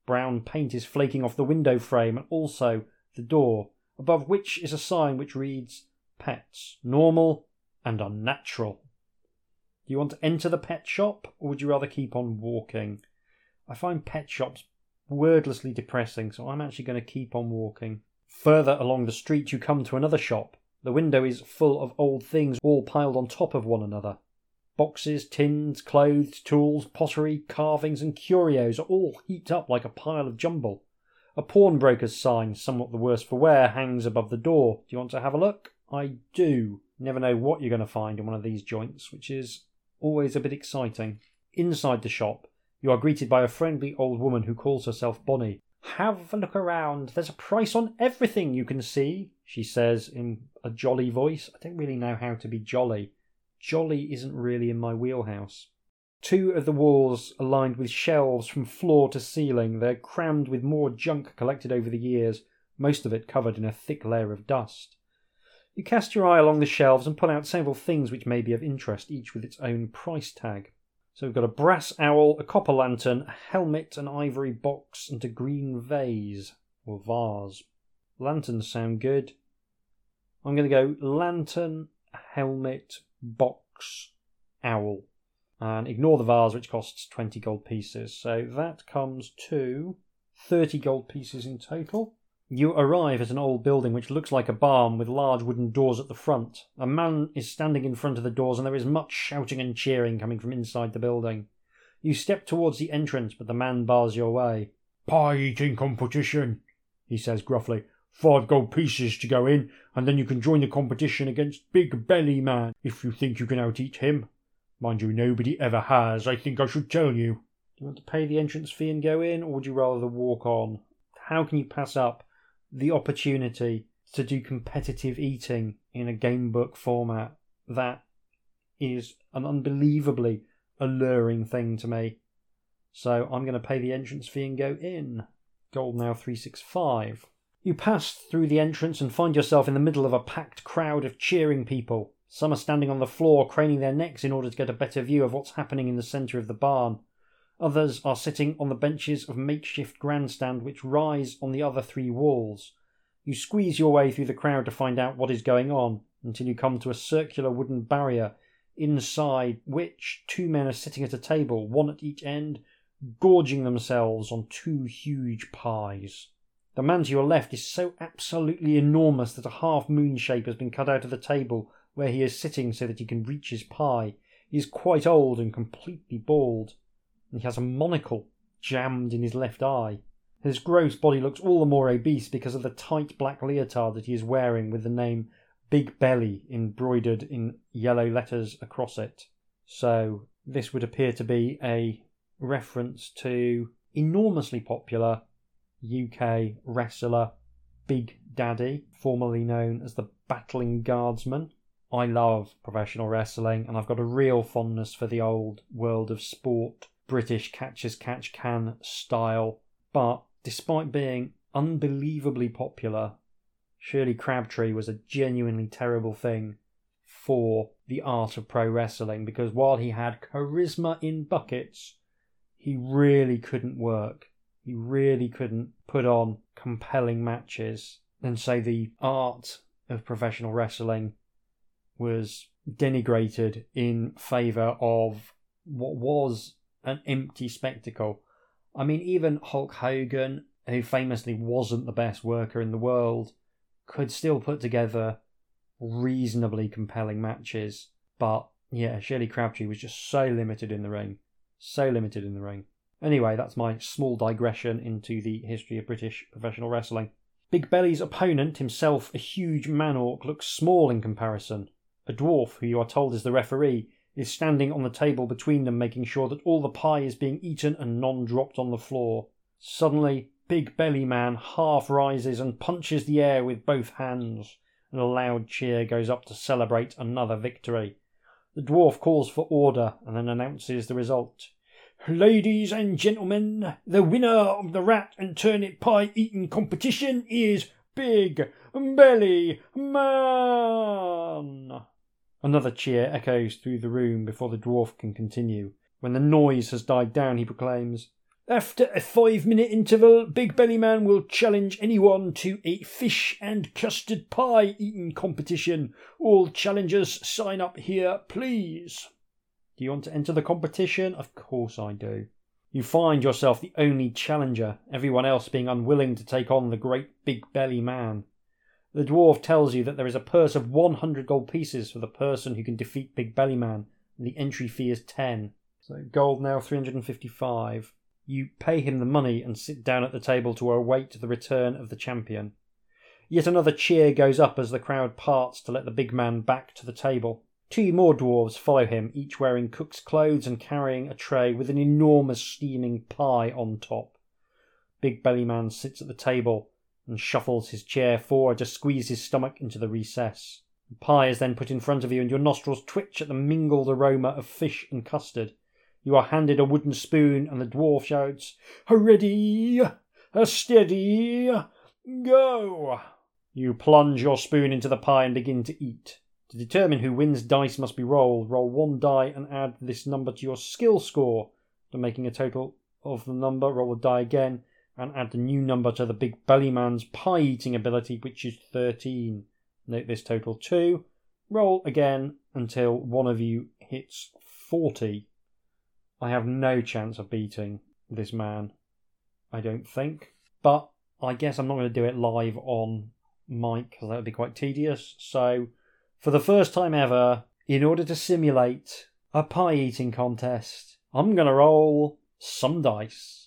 Brown paint is flaking off the window frame and also the door, above which is a sign which reads Pets, normal and unnatural. Do you want to enter the pet shop, or would you rather keep on walking? I find pet shops wordlessly depressing, so I'm actually going to keep on walking. Further along the street, you come to another shop. The window is full of old things all piled on top of one another. Boxes, tins, clothes, tools, pottery, carvings, and curios are all heaped up like a pile of jumble. A pawnbroker's sign, somewhat the worse for wear, hangs above the door. Do you want to have a look? I do. never know what you're going to find in one of these joints, which is always a bit exciting. Inside the shop, you are greeted by a friendly old woman who calls herself Bonnie. Have a look around. There's a price on everything you can see, she says in a jolly voice. I don't really know how to be jolly. Jolly isn't really in my wheelhouse. Two of the walls are lined with shelves from floor to ceiling. They're crammed with more junk collected over the years, most of it covered in a thick layer of dust. You cast your eye along the shelves and pull out several things which may be of interest, each with its own price tag. So we've got a brass owl, a copper lantern, a helmet, an ivory box, and a green vase or vase. Lanterns sound good. I'm going to go lantern, helmet, box, owl. And ignore the vase, which costs 20 gold pieces. So that comes to 30 gold pieces in total. You arrive at an old building which looks like a barn with large wooden doors at the front. A man is standing in front of the doors, and there is much shouting and cheering coming from inside the building. You step towards the entrance, but the man bars your way. Pie eating competition, he says gruffly. Five gold pieces to go in, and then you can join the competition against Big Belly Man if you think you can out eat him. Mind you, nobody ever has, I think I should tell you. Do you want to pay the entrance fee and go in, or would you rather walk on? How can you pass up the opportunity to do competitive eating in a game book format that is an unbelievably alluring thing to me. So I'm going to pay the entrance fee and go in. Gold now 365. You pass through the entrance and find yourself in the middle of a packed crowd of cheering people. Some are standing on the floor, craning their necks in order to get a better view of what's happening in the centre of the barn. Others are sitting on the benches of makeshift grandstand which rise on the other three walls. You squeeze your way through the crowd to find out what is going on until you come to a circular wooden barrier inside which two men are sitting at a table, one at each end, gorging themselves on two huge pies. The man to your left is so absolutely enormous that a half moon shape has been cut out of the table where he is sitting so that he can reach his pie. He is quite old and completely bald, and he has a monocle jammed in his left eye. His gross body looks all the more obese because of the tight black leotard that he is wearing with the name Big Belly embroidered in yellow letters across it. So, this would appear to be a reference to enormously popular UK wrestler Big Daddy, formerly known as the Battling Guardsman. I love professional wrestling and I've got a real fondness for the old world of sport, British catch as catch can style. But despite being unbelievably popular, Shirley Crabtree was a genuinely terrible thing for the art of pro wrestling because while he had charisma in buckets, he really couldn't work. He really couldn't put on compelling matches. And say the art of professional wrestling was denigrated in favour of what was an empty spectacle. I mean, even Hulk Hogan, who famously wasn't the best worker in the world, could still put together reasonably compelling matches. But yeah, Shirley Crabtree was just so limited in the ring. So limited in the ring. Anyway, that's my small digression into the history of British professional wrestling. Big Belly's opponent, himself a huge man orc, looks small in comparison. A dwarf, who you are told is the referee, is standing on the table between them, making sure that all the pie is being eaten and none dropped on the floor. Suddenly, Big Belly Man half rises and punches the air with both hands, and a loud cheer goes up to celebrate another victory. The dwarf calls for order and then announces the result. Ladies and gentlemen, the winner of the rat and turnip pie eating competition is Big Belly Man. Another cheer echoes through the room before the dwarf can continue. When the noise has died down, he proclaims, After a five minute interval, Big Belly Man will challenge anyone to a fish and custard pie eating competition. All challengers sign up here, please. Do you want to enter the competition? Of course I do. You find yourself the only challenger, everyone else being unwilling to take on the great big belly man. The dwarf tells you that there is a purse of 100 gold pieces for the person who can defeat Big Belly Man, and the entry fee is 10. So gold now 355. You pay him the money and sit down at the table to await the return of the champion. Yet another cheer goes up as the crowd parts to let the big man back to the table. Two more dwarves follow him, each wearing cook's clothes and carrying a tray with an enormous steaming pie on top. Big Belly Man sits at the table and shuffles his chair forward to squeeze his stomach into the recess. The pie is then put in front of you, and your nostrils twitch at the mingled aroma of fish and custard. You are handed a wooden spoon, and the dwarf shouts, A ready, a steady, go! You plunge your spoon into the pie and begin to eat. To determine who wins, dice must be rolled. Roll one die and add this number to your skill score. After making a total of the number, roll the die again and add the new number to the big belly man's pie eating ability, which is 13. Note this total 2. Roll again until one of you hits 40. I have no chance of beating this man, I don't think. But I guess I'm not going to do it live on mic because that would be quite tedious. So, for the first time ever, in order to simulate a pie eating contest, I'm going to roll some dice.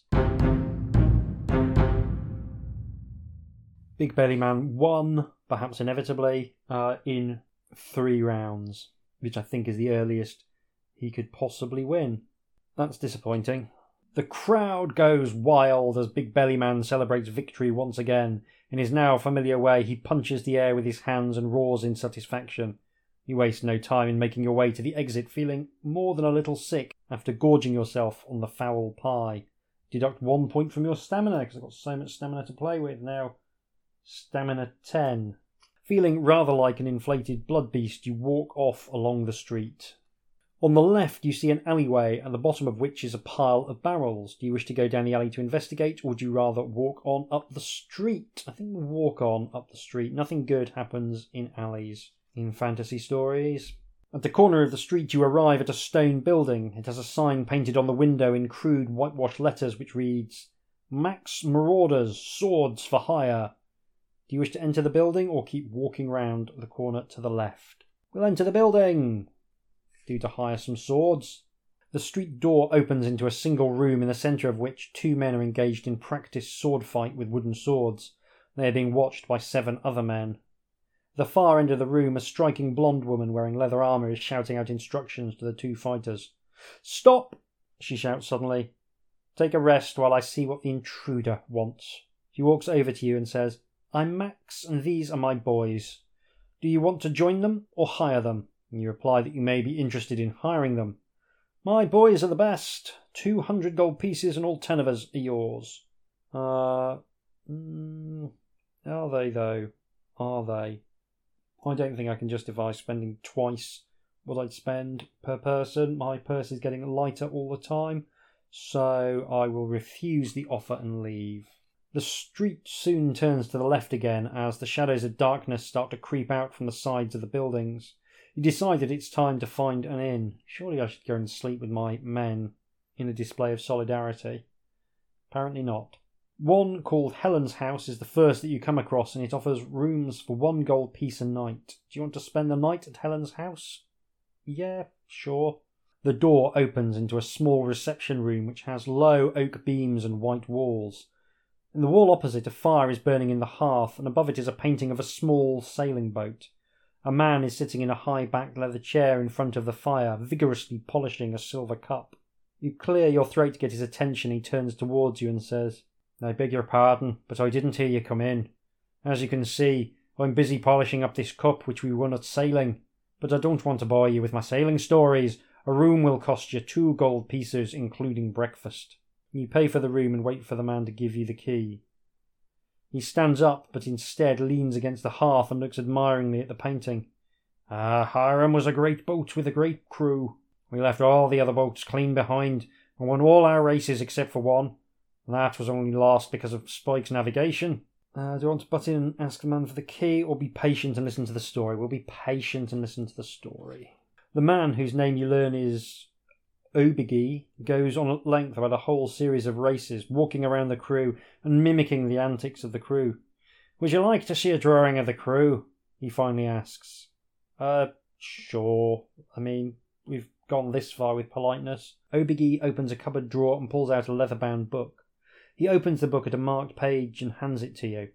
Big Belly Man won, perhaps inevitably, uh, in three rounds, which I think is the earliest he could possibly win. That's disappointing. The crowd goes wild as Big Belly Man celebrates victory once again. In his now familiar way, he punches the air with his hands and roars in satisfaction. You waste no time in making your way to the exit, feeling more than a little sick after gorging yourself on the foul pie. Deduct one point from your stamina because I've got so much stamina to play with now. Stamina 10. Feeling rather like an inflated blood beast, you walk off along the street. On the left, you see an alleyway, at the bottom of which is a pile of barrels. Do you wish to go down the alley to investigate, or do you rather walk on up the street? I think we'll walk on up the street. Nothing good happens in alleys in fantasy stories. At the corner of the street, you arrive at a stone building. It has a sign painted on the window in crude whitewashed letters which reads Max Marauders, Swords for Hire. Do you wish to enter the building or keep walking round the corner to the left? We'll enter the building. Due to hire some swords. The street door opens into a single room in the centre of which two men are engaged in practice sword fight with wooden swords. They are being watched by seven other men. At the far end of the room, a striking blonde woman wearing leather armour is shouting out instructions to the two fighters. Stop! she shouts suddenly. Take a rest while I see what the intruder wants. She walks over to you and says, I'm Max, and these are my boys. Do you want to join them or hire them? You reply that you may be interested in hiring them. My boys are the best. Two hundred gold pieces, and all ten of us are yours. Uh, mm, are they, though? Are they? I don't think I can justify spending twice what I'd spend per person. My purse is getting lighter all the time, so I will refuse the offer and leave. The street soon turns to the left again as the shadows of darkness start to creep out from the sides of the buildings. You decide that it's time to find an inn. Surely I should go and sleep with my men in a display of solidarity. Apparently not. One called Helen's House is the first that you come across, and it offers rooms for one gold piece a night. Do you want to spend the night at Helen's house? Yeah, sure. The door opens into a small reception room which has low oak beams and white walls. In the wall opposite, a fire is burning in the hearth, and above it is a painting of a small sailing boat. A man is sitting in a high backed leather chair in front of the fire, vigorously polishing a silver cup. You clear your throat to get his attention. He turns towards you and says, I beg your pardon, but I didn't hear you come in. As you can see, I'm busy polishing up this cup which we won at sailing. But I don't want to bore you with my sailing stories. A room will cost you two gold pieces, including breakfast. You pay for the room and wait for the man to give you the key. He stands up, but instead leans against the hearth and looks admiringly at the painting. Ah, Hiram was a great boat with a great crew. We left all the other boats clean behind and won all our races except for one. That was only lost because of Spike's navigation. Uh, do you want to butt in and ask the man for the key, or be patient and listen to the story? We'll be patient and listen to the story. The man, whose name you learn is Obigi, goes on at length about a whole series of races, walking around the crew and mimicking the antics of the crew. Would you like to see a drawing of the crew? He finally asks. Uh, sure. I mean, we've gone this far with politeness. Obigi opens a cupboard drawer and pulls out a leather bound book. He opens the book at a marked page and hands it to you.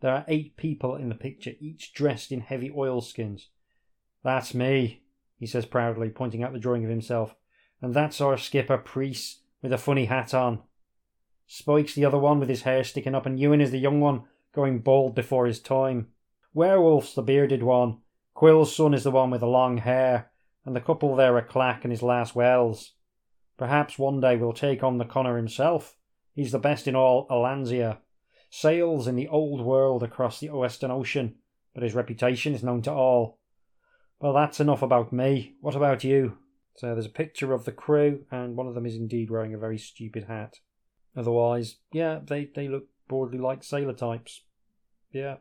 There are eight people in the picture, each dressed in heavy oilskins. That's me, he says proudly, pointing out the drawing of himself. And that's our skipper, Priest, with a funny hat on. Spike's the other one with his hair sticking up, and Ewan is the young one, going bald before his time. Werewolf's the bearded one. Quill's son is the one with the long hair, and the couple there are Clack and his last Wells. Perhaps one day we'll take on the Conner himself He's the best in all Allansia. Sails in the old world across the Western Ocean, but his reputation is known to all. Well, that's enough about me. What about you? So there's a picture of the crew, and one of them is indeed wearing a very stupid hat. Otherwise, yeah, they, they look broadly like sailor types. Yeah,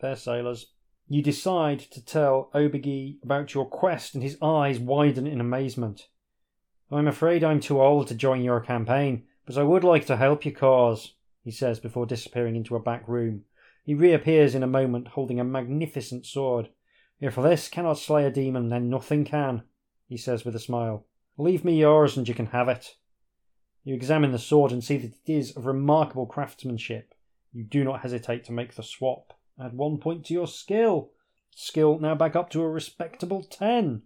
they're sailors. You decide to tell Obigi about your quest, and his eyes widen in amazement. I'm afraid I'm too old to join your campaign, but I would like to help your cause, he says before disappearing into a back room. He reappears in a moment holding a magnificent sword. If this cannot slay a demon, then nothing can, he says with a smile. Leave me yours and you can have it. You examine the sword and see that it is of remarkable craftsmanship. You do not hesitate to make the swap. Add one point to your skill. Skill now back up to a respectable ten.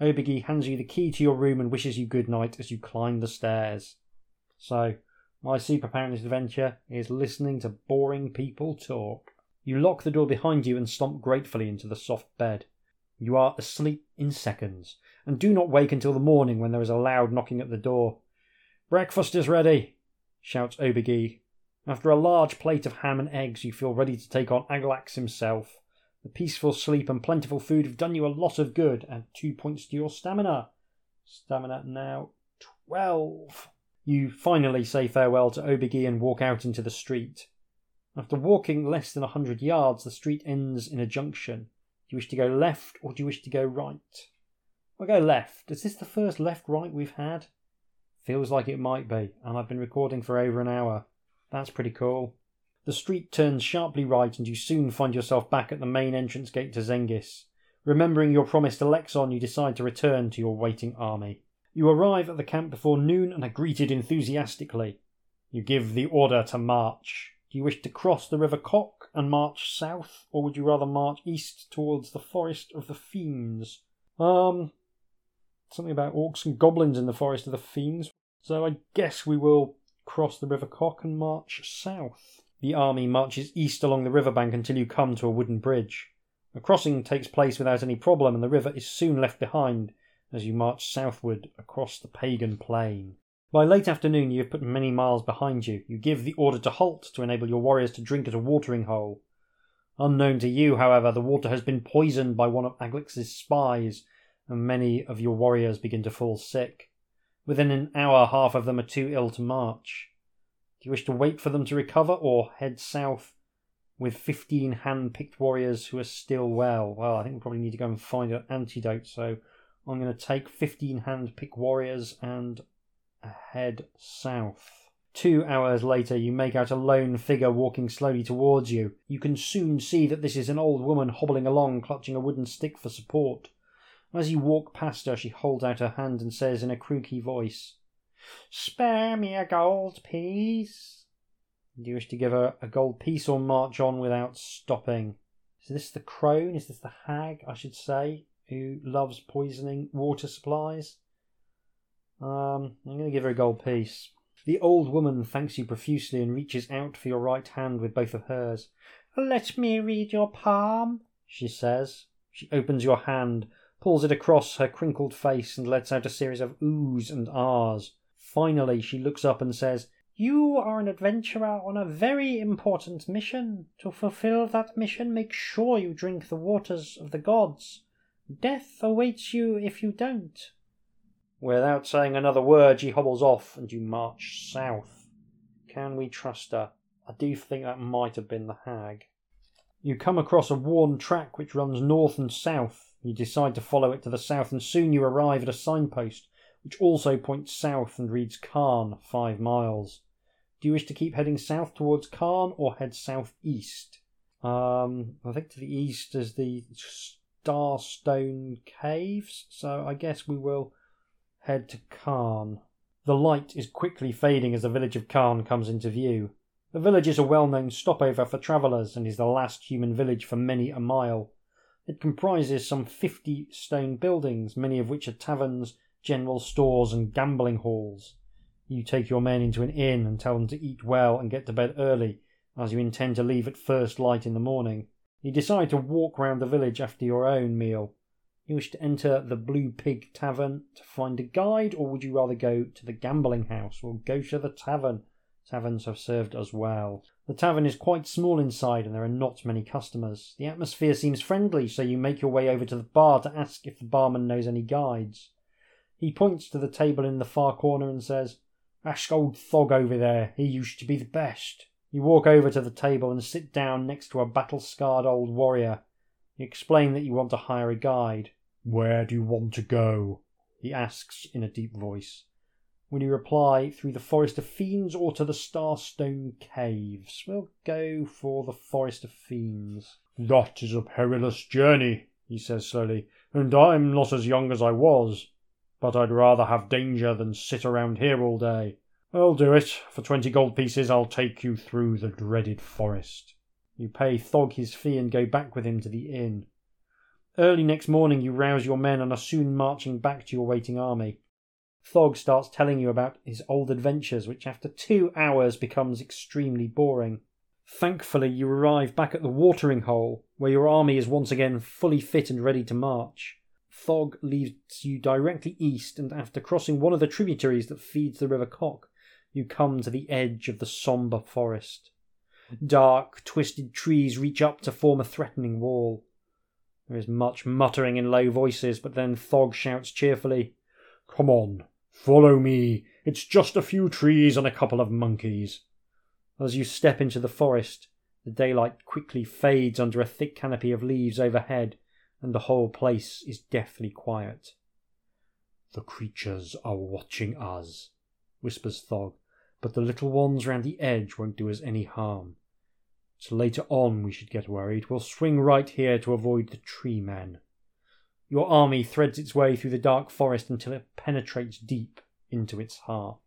Obigi hands you the key to your room and wishes you good night as you climb the stairs. So, my superpower in this adventure is listening to boring people talk. You lock the door behind you and stomp gratefully into the soft bed. You are asleep in seconds, and do not wake until the morning when there is a loud knocking at the door. Breakfast is ready, shouts Obigi. After a large plate of ham and eggs, you feel ready to take on Aglax himself. The peaceful sleep and plentiful food have done you a lot of good. and two points to your stamina. Stamina now twelve. You finally say farewell to Obigi and walk out into the street. After walking less than a hundred yards, the street ends in a junction. Do you wish to go left or do you wish to go right? I'll go left. Is this the first left right we've had? Feels like it might be, and I've been recording for over an hour. That's pretty cool. The street turns sharply right, and you soon find yourself back at the main entrance gate to Zengis. Remembering your promise to Lexon, you decide to return to your waiting army. You arrive at the camp before noon and are greeted enthusiastically. You give the order to march. Do you wish to cross the River Kok and march south, or would you rather march east towards the Forest of the Fiends? Um, something about orcs and goblins in the Forest of the Fiends. So I guess we will cross the River Kok and march south. The army marches east along the riverbank until you come to a wooden bridge. The crossing takes place without any problem, and the river is soon left behind as you march southward across the pagan plain. By late afternoon, you have put many miles behind you. You give the order to halt to enable your warriors to drink at a watering hole. Unknown to you, however, the water has been poisoned by one of Aglax's spies, and many of your warriors begin to fall sick. Within an hour, half of them are too ill to march. Do you wish to wait for them to recover or head south with 15 hand picked warriors who are still well? Well, I think we probably need to go and find an antidote, so I'm going to take 15 hand picked warriors and head south. Two hours later, you make out a lone figure walking slowly towards you. You can soon see that this is an old woman hobbling along, clutching a wooden stick for support. As you walk past her, she holds out her hand and says in a croaky voice, Spare me a gold piece. Do you wish to give her a gold piece or march on without stopping? Is this the crone? Is this the hag, I should say, who loves poisoning water supplies? Um, I'm going to give her a gold piece. The old woman thanks you profusely and reaches out for your right hand with both of hers. Let me read your palm, she says. She opens your hand, pulls it across her crinkled face, and lets out a series of oohs and ahs. Finally, she looks up and says, You are an adventurer on a very important mission. To fulfill that mission, make sure you drink the waters of the gods. Death awaits you if you don't. Without saying another word, she hobbles off and you march south. Can we trust her? I do think that might have been the hag. You come across a worn track which runs north and south. You decide to follow it to the south, and soon you arrive at a signpost which also points south and reads Karn, five miles. Do you wish to keep heading south towards Karn or head southeast? Um, I think to the east is the Starstone Caves, so I guess we will head to Karn. The light is quickly fading as the village of Karn comes into view. The village is a well known stopover for travellers and is the last human village for many a mile. It comprises some fifty stone buildings, many of which are taverns, general stores, and gambling halls. You take your men into an inn and tell them to eat well and get to bed early, as you intend to leave at first light in the morning. You decide to walk round the village after your own meal. You wish to enter the Blue Pig Tavern to find a guide, or would you rather go to the gambling house? or go to the tavern. Taverns have served us well. The tavern is quite small inside and there are not many customers. The atmosphere seems friendly, so you make your way over to the bar to ask if the barman knows any guides. He points to the table in the far corner and says, Ask old Thog over there. He used to be the best. You walk over to the table and sit down next to a battle scarred old warrior. You explain that you want to hire a guide. Where do you want to go? he asks in a deep voice. When you reply, through the Forest of Fiends or to the Starstone Caves. We'll go for the Forest of Fiends. That is a perilous journey, he says slowly, and I'm not as young as I was. But I'd rather have danger than sit around here all day. I'll do it. For twenty gold pieces, I'll take you through the dreaded forest. You pay Thog his fee and go back with him to the inn. Early next morning, you rouse your men and are soon marching back to your waiting army. Thog starts telling you about his old adventures, which after two hours becomes extremely boring. Thankfully, you arrive back at the watering hole, where your army is once again fully fit and ready to march. Thog leads you directly east, and after crossing one of the tributaries that feeds the River Kok, you come to the edge of the sombre forest. Dark, twisted trees reach up to form a threatening wall. There is much muttering in low voices, but then Thog shouts cheerfully, Come on, follow me. It's just a few trees and a couple of monkeys. As you step into the forest, the daylight quickly fades under a thick canopy of leaves overhead, and the whole place is deathly quiet. The creatures are watching us, whispers Thog, but the little ones round the edge won't do us any harm. So later on we should get worried. We'll swing right here to avoid the tree men. Your army threads its way through the dark forest until it penetrates deep into its heart.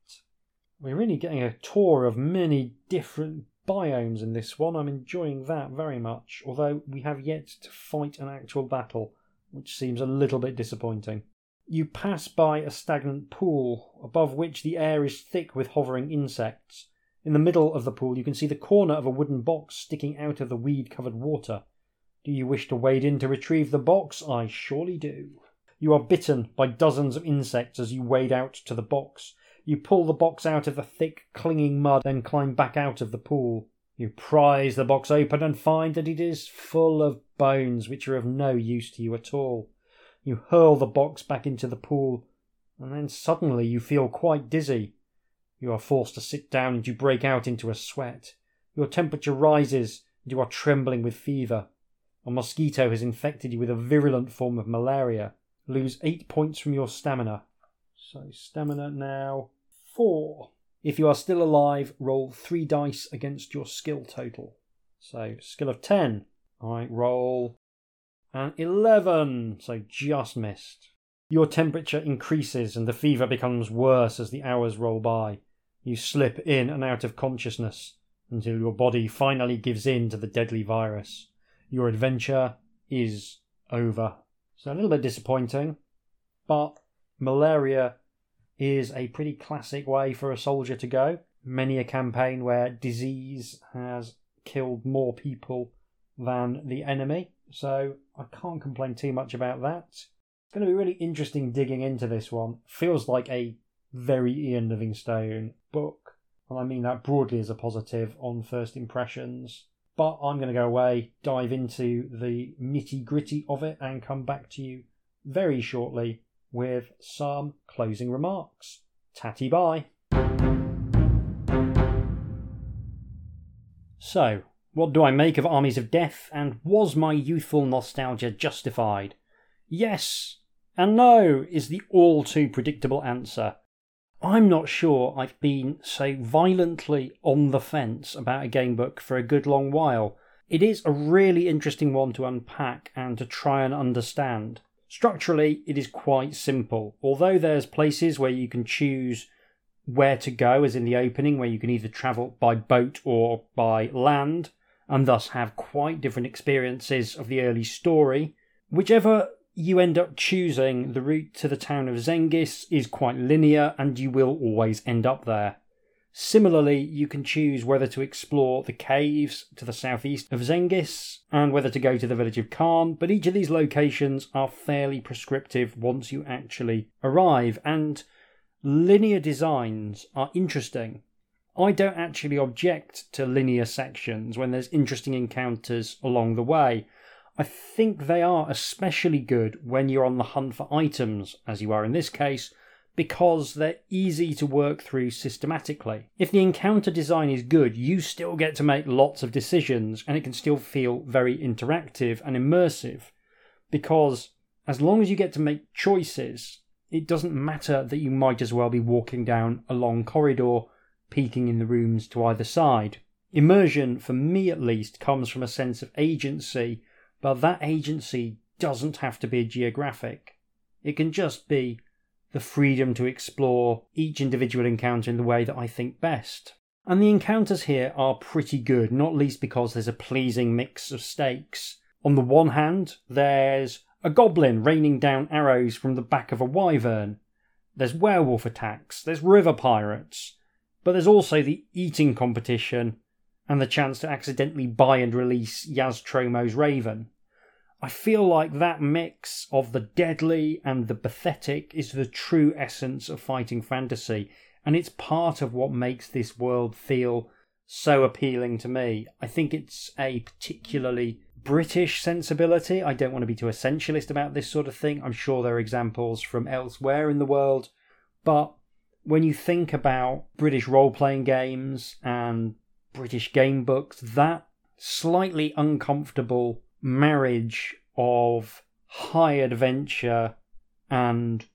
We're really getting a tour of many different biomes in this one. I'm enjoying that very much, although we have yet to fight an actual battle, which seems a little bit disappointing. You pass by a stagnant pool, above which the air is thick with hovering insects. In the middle of the pool, you can see the corner of a wooden box sticking out of the weed covered water. Do you wish to wade in to retrieve the box? I surely do. You are bitten by dozens of insects as you wade out to the box. You pull the box out of the thick, clinging mud, then climb back out of the pool. You prise the box open and find that it is full of bones which are of no use to you at all. You hurl the box back into the pool, and then suddenly you feel quite dizzy. You are forced to sit down and you break out into a sweat. Your temperature rises and you are trembling with fever. A mosquito has infected you with a virulent form of malaria. Lose eight points from your stamina. So, stamina now four. If you are still alive, roll three dice against your skill total. So, skill of 10. I roll an 11. So, just missed. Your temperature increases and the fever becomes worse as the hours roll by. You slip in and out of consciousness until your body finally gives in to the deadly virus. Your adventure is over. So a little bit disappointing, but malaria is a pretty classic way for a soldier to go. Many a campaign where disease has killed more people than the enemy, so I can't complain too much about that. It's going to be really interesting digging into this one. Feels like a very Ian Livingstone book. And I mean that broadly as a positive on first impressions. But I'm going to go away, dive into the nitty gritty of it, and come back to you very shortly with some closing remarks. Tatty bye. So, what do I make of Armies of Death, and was my youthful nostalgia justified? Yes and no is the all too predictable answer. I'm not sure I've been so violently on the fence about a game book for a good long while. It is a really interesting one to unpack and to try and understand. Structurally, it is quite simple, although there's places where you can choose where to go, as in the opening, where you can either travel by boat or by land, and thus have quite different experiences of the early story. Whichever you end up choosing the route to the town of Zengis is quite linear and you will always end up there. Similarly, you can choose whether to explore the caves to the southeast of Zengis and whether to go to the village of Karn, but each of these locations are fairly prescriptive once you actually arrive, and linear designs are interesting. I don't actually object to linear sections when there's interesting encounters along the way. I think they are especially good when you're on the hunt for items, as you are in this case, because they're easy to work through systematically. If the encounter design is good, you still get to make lots of decisions and it can still feel very interactive and immersive because as long as you get to make choices, it doesn't matter that you might as well be walking down a long corridor, peeking in the rooms to either side. Immersion, for me at least, comes from a sense of agency but that agency doesn't have to be geographic. It can just be the freedom to explore each individual encounter in the way that I think best. And the encounters here are pretty good, not least because there's a pleasing mix of stakes. On the one hand, there's a goblin raining down arrows from the back of a wyvern. There's werewolf attacks, there's river pirates, but there's also the eating competition and the chance to accidentally buy and release Yaztromo's raven. I feel like that mix of the deadly and the pathetic is the true essence of fighting fantasy, and it's part of what makes this world feel so appealing to me. I think it's a particularly British sensibility. I don't want to be too essentialist about this sort of thing. I'm sure there are examples from elsewhere in the world, but when you think about British role playing games and British game books, that slightly uncomfortable marriage of high adventure and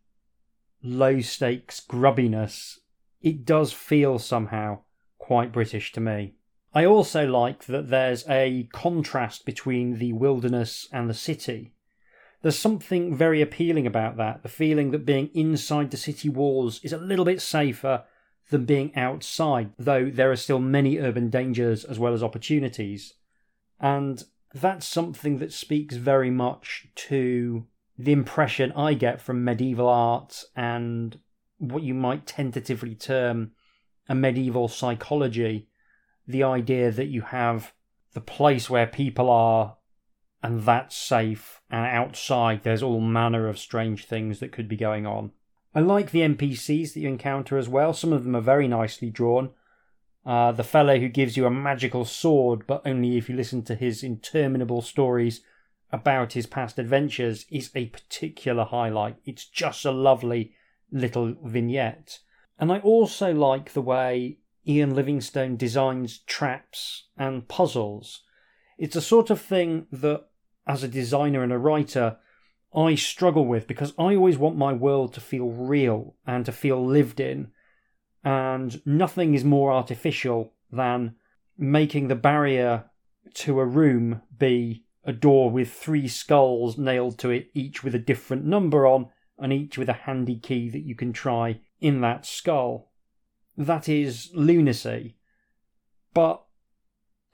low stakes grubbiness, it does feel somehow quite British to me. I also like that there's a contrast between the wilderness and the city. There's something very appealing about that the feeling that being inside the city walls is a little bit safer than being outside, though there are still many urban dangers as well as opportunities. And that's something that speaks very much to the impression I get from medieval art and what you might tentatively term a medieval psychology. The idea that you have the place where people are and that's safe, and outside there's all manner of strange things that could be going on. I like the NPCs that you encounter as well. Some of them are very nicely drawn. Uh, the fellow who gives you a magical sword, but only if you listen to his interminable stories about his past adventures, is a particular highlight. It's just a lovely little vignette. And I also like the way Ian Livingstone designs traps and puzzles. It's a sort of thing that, as a designer and a writer, I struggle with because I always want my world to feel real and to feel lived in. And nothing is more artificial than making the barrier to a room be a door with three skulls nailed to it, each with a different number on, and each with a handy key that you can try in that skull. That is lunacy. But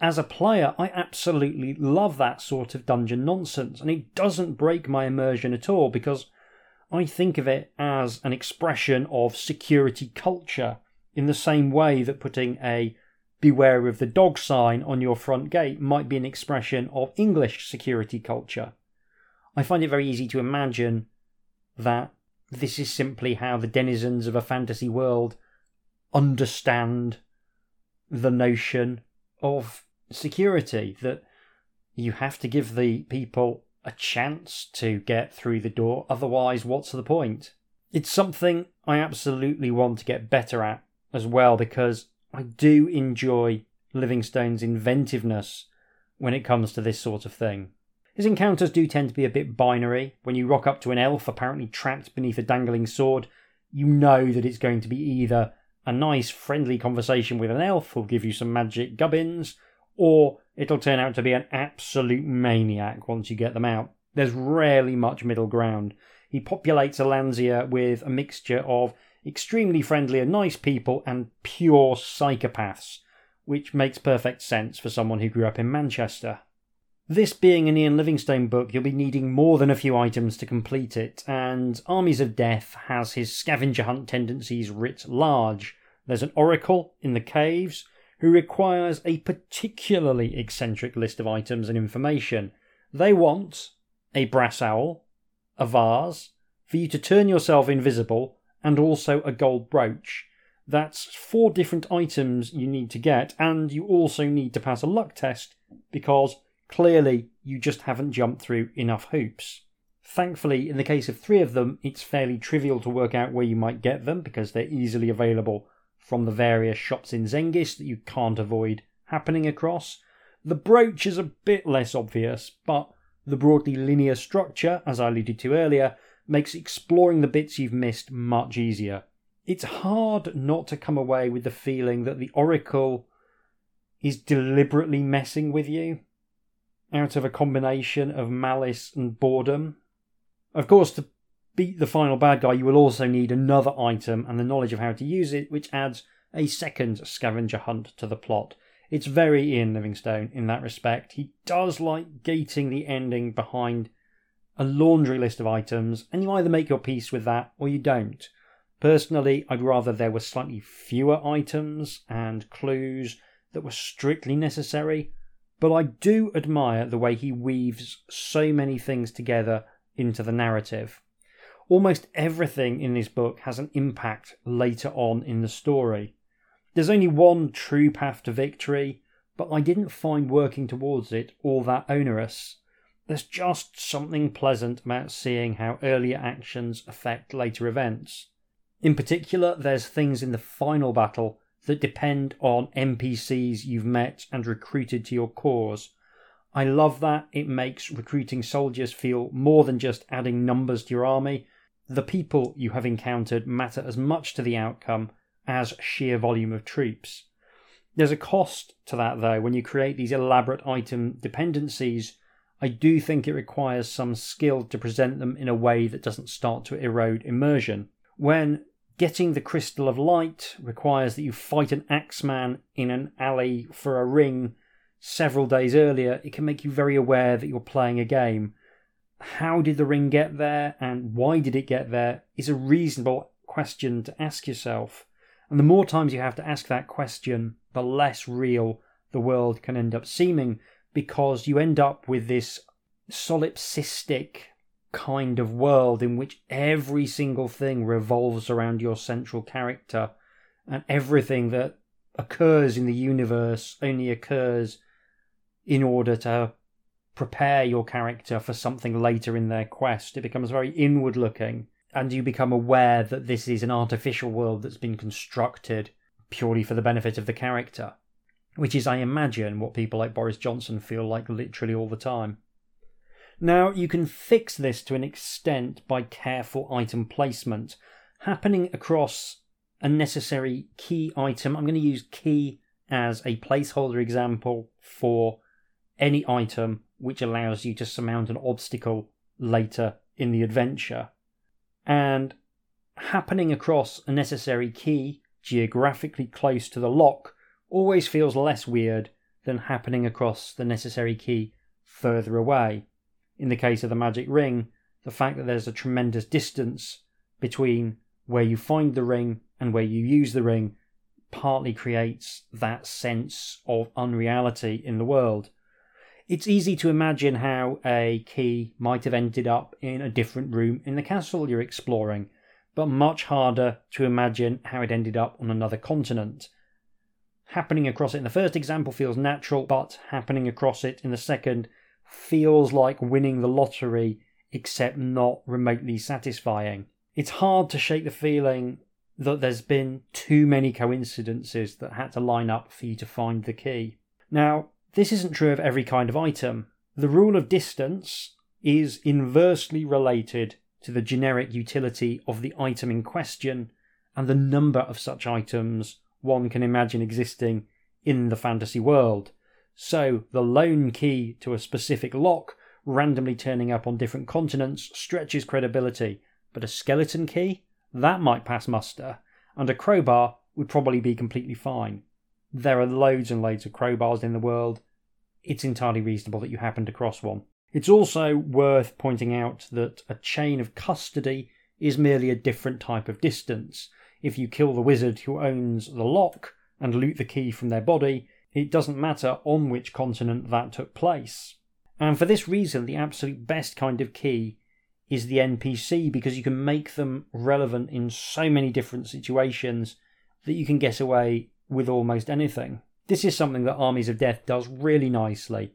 as a player, I absolutely love that sort of dungeon nonsense, and it doesn't break my immersion at all because I think of it as an expression of security culture in the same way that putting a beware of the dog sign on your front gate might be an expression of English security culture. I find it very easy to imagine that this is simply how the denizens of a fantasy world understand the notion of security that you have to give the people a chance to get through the door, otherwise, what's the point? It's something I absolutely want to get better at as well because I do enjoy Livingstone's inventiveness when it comes to this sort of thing. His encounters do tend to be a bit binary. When you rock up to an elf apparently trapped beneath a dangling sword, you know that it's going to be either a nice friendly conversation with an elf who'll give you some magic gubbins, or it'll turn out to be an absolute maniac once you get them out. There's rarely much middle ground. He populates Allansia with a mixture of extremely friendly and nice people and pure psychopaths, which makes perfect sense for someone who grew up in Manchester. This being an Ian Livingstone book, you'll be needing more than a few items to complete it, and Armies of Death has his scavenger hunt tendencies writ large. There's an oracle in the caves who requires a particularly eccentric list of items and information. They want a brass owl, a vase, for you to turn yourself invisible, and also a gold brooch. That's four different items you need to get, and you also need to pass a luck test because clearly you just haven't jumped through enough hoops. Thankfully, in the case of three of them, it's fairly trivial to work out where you might get them because they're easily available from the various shops in Zengis that you can't avoid happening across. The brooch is a bit less obvious, but the broadly linear structure, as I alluded to earlier, makes exploring the bits you've missed much easier. It's hard not to come away with the feeling that the Oracle is deliberately messing with you out of a combination of malice and boredom. Of course, beat the final bad guy, you will also need another item and the knowledge of how to use it, which adds a second scavenger hunt to the plot. It's very Ian Livingstone in that respect. He does like gating the ending behind a laundry list of items, and you either make your peace with that or you don't. Personally, I'd rather there were slightly fewer items and clues that were strictly necessary, but I do admire the way he weaves so many things together into the narrative. Almost everything in this book has an impact later on in the story. There's only one true path to victory, but I didn't find working towards it all that onerous. There's just something pleasant about seeing how earlier actions affect later events. In particular, there's things in the final battle that depend on NPCs you've met and recruited to your cause. I love that. It makes recruiting soldiers feel more than just adding numbers to your army. The people you have encountered matter as much to the outcome as sheer volume of troops. There's a cost to that, though, when you create these elaborate item dependencies. I do think it requires some skill to present them in a way that doesn't start to erode immersion. When getting the Crystal of Light requires that you fight an Axeman in an alley for a ring several days earlier, it can make you very aware that you're playing a game. How did the ring get there and why did it get there is a reasonable question to ask yourself. And the more times you have to ask that question, the less real the world can end up seeming because you end up with this solipsistic kind of world in which every single thing revolves around your central character and everything that occurs in the universe only occurs in order to prepare your character for something later in their quest. It becomes very inward looking and you become aware that this is an artificial world that's been constructed purely for the benefit of the character, which is, I imagine, what people like Boris Johnson feel like literally all the time. Now, you can fix this to an extent by careful item placement, happening across a necessary key item. I'm going to use key as a placeholder example for any item which allows you to surmount an obstacle later in the adventure and happening across a necessary key geographically close to the lock always feels less weird than happening across the necessary key further away. In the case of the magic ring, the fact that there's a tremendous distance between where you find the ring and where you use the ring partly creates that sense of unreality in the world. It's easy to imagine how a key might have ended up in a different room in the castle you're exploring, but much harder to imagine how it ended up on another continent. Happening across it in the first example feels natural, but happening across it in the second feels like winning the lottery, except not remotely satisfying. It's hard to shake the feeling that there's been too many coincidences that had to line up for you to find the key. Now, this isn't true of every kind of item. The rule of distance is inversely related to the generic utility of the item in question and the number of such items one can imagine existing in the fantasy world. So, the lone key to a specific lock randomly turning up on different continents stretches credibility, but a skeleton key? That might pass muster, and a crowbar would probably be completely fine there are loads and loads of crowbars in the world. It's entirely reasonable that you happened across one. It's also worth pointing out that a chain of custody is merely a different type of distance. If you kill the wizard who owns the lock and loot the key from their body, it doesn't matter on which continent that took place. And for this reason, the absolute best kind of key is the NPC because you can make them relevant in so many different situations that you can get away with almost anything. This is something that Armies of Death does really nicely.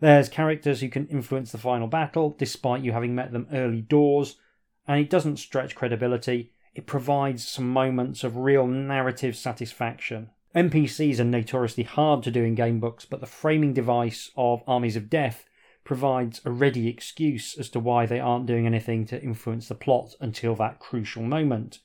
There's characters who can influence the final battle despite you having met them early doors, and it doesn't stretch credibility, it provides some moments of real narrative satisfaction. NPCs are notoriously hard to do in gamebooks, but the framing device of Armies of Death provides a ready excuse as to why they aren't doing anything to influence the plot until that crucial moment.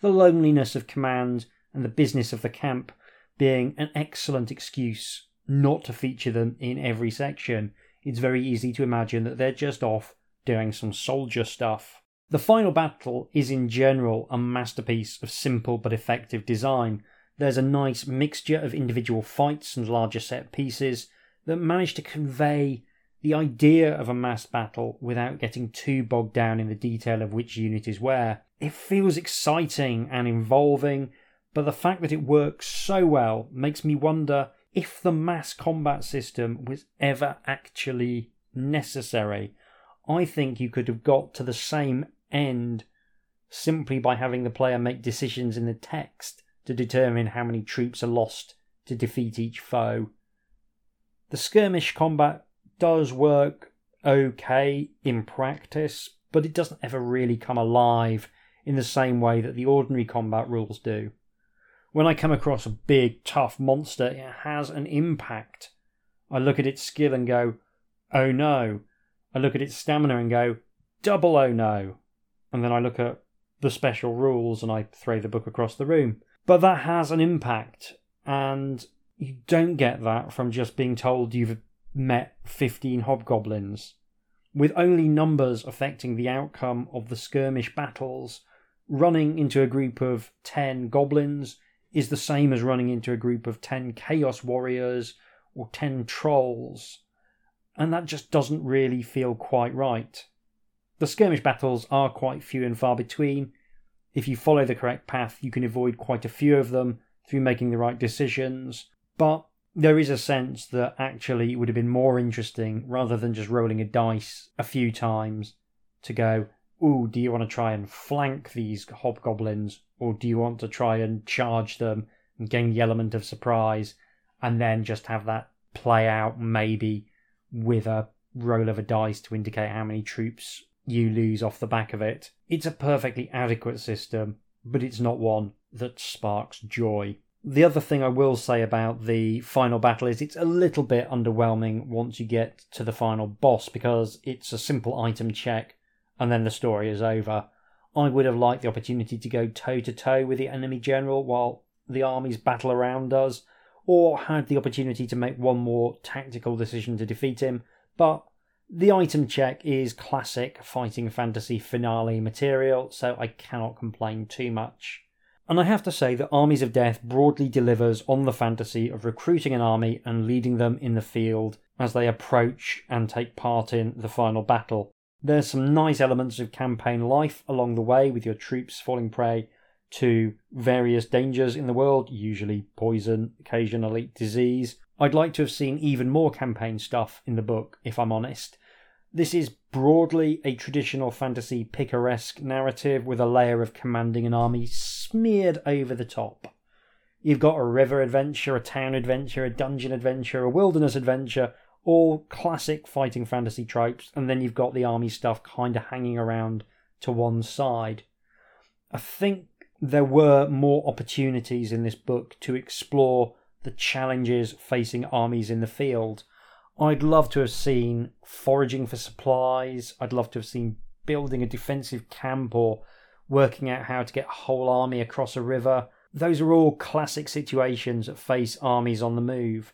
The loneliness of command and the business of the camp being an excellent excuse not to feature them in every section, it's very easy to imagine that they're just off doing some soldier stuff. The final battle is in general a masterpiece of simple but effective design. There's a nice mixture of individual fights and larger set pieces that manage to convey the idea of a mass battle without getting too bogged down in the detail of which unit is where. It feels exciting and involving, but the fact that it works so well makes me wonder if the mass combat system was ever actually necessary. I think you could have got to the same end simply by having the player make decisions in the text to determine how many troops are lost to defeat each foe. The skirmish combat does work okay in practice, but it doesn't ever really come alive in the same way that the ordinary combat rules do when I come across a big, tough monster, it has an impact. I look at its skill and go, oh no. I look at its stamina and go, double oh no. and then I look at the special rules and I throw the book across the room. But that has an impact, and you don't get that from just being told you've met 15 hobgoblins. With only numbers affecting the outcome of the skirmish battles, running into a group of 10 goblins is the same as running into a group of 10 chaos warriors or 10 trolls, and that just doesn't really feel quite right. The skirmish battles are quite few and far between. If you follow the correct path, you can avoid quite a few of them through making the right decisions, but there is a sense that actually it would have been more interesting rather than just rolling a dice a few times to go, ooh, do you want to try and flank these hobgoblins or do you want to try and charge them and gain the element of surprise and then just have that play out maybe with a roll of a dice to indicate how many troops you lose off the back of it. It's a perfectly adequate system, but it's not one that sparks joy. The other thing I will say about the final battle is it's a little bit underwhelming once you get to the final boss because it's a simple item check and then the story is over. I would have liked the opportunity to go toe to toe with the enemy general while the armies battle around us, or had the opportunity to make one more tactical decision to defeat him, but the item check is classic fighting fantasy finale material, so I cannot complain too much. And I have to say that Armies of Death broadly delivers on the fantasy of recruiting an army and leading them in the field as they approach and take part in the final battle. There's some nice elements of campaign life along the way with your troops falling prey to various dangers in the world, usually poison, occasionally disease. I'd like to have seen even more campaign stuff in the book, if I'm honest. This is broadly a traditional fantasy picaresque narrative with a layer of commanding an army smeared over the top. You've got a river adventure, a town adventure, a dungeon adventure, a wilderness adventure, all classic fighting fantasy tropes, and then you've got the army stuff kind of hanging around to one side. I think there were more opportunities in this book to explore the challenges facing armies in the field. I'd love to have seen foraging for supplies, I'd love to have seen building a defensive camp or working out how to get a whole army across a river. Those are all classic situations that face armies on the move.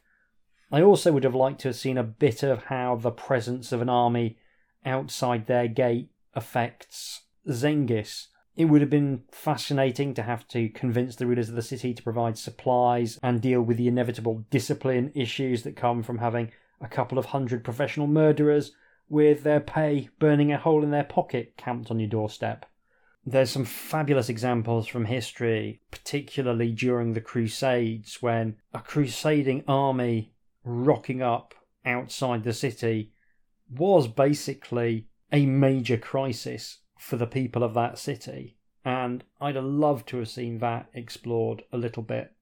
I also would have liked to have seen a bit of how the presence of an army outside their gate affects Zengis. It would have been fascinating to have to convince the rulers of the city to provide supplies and deal with the inevitable discipline issues that come from having a couple of hundred professional murderers with their pay burning a hole in their pocket camped on your doorstep. There's some fabulous examples from history, particularly during the Crusades, when a crusading army rocking up outside the city was basically a major crisis for the people of that city. And I'd have loved to have seen that explored a little bit.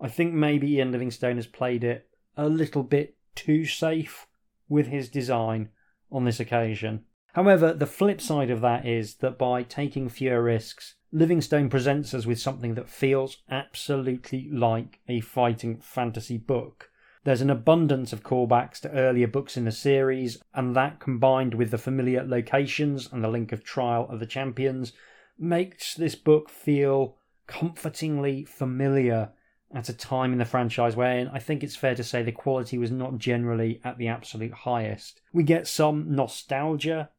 I think maybe Ian Livingstone has played it a little bit too safe with his design on this occasion. However, the flip side of that is that by taking fewer risks, Livingstone presents us with something that feels absolutely like a fighting fantasy book. There's an abundance of callbacks to earlier books in the series, and that combined with the familiar locations and the link of Trial of the Champions makes this book feel comfortingly familiar at a time in the franchise where I think it's fair to say the quality was not generally at the absolute highest. We get some nostalgia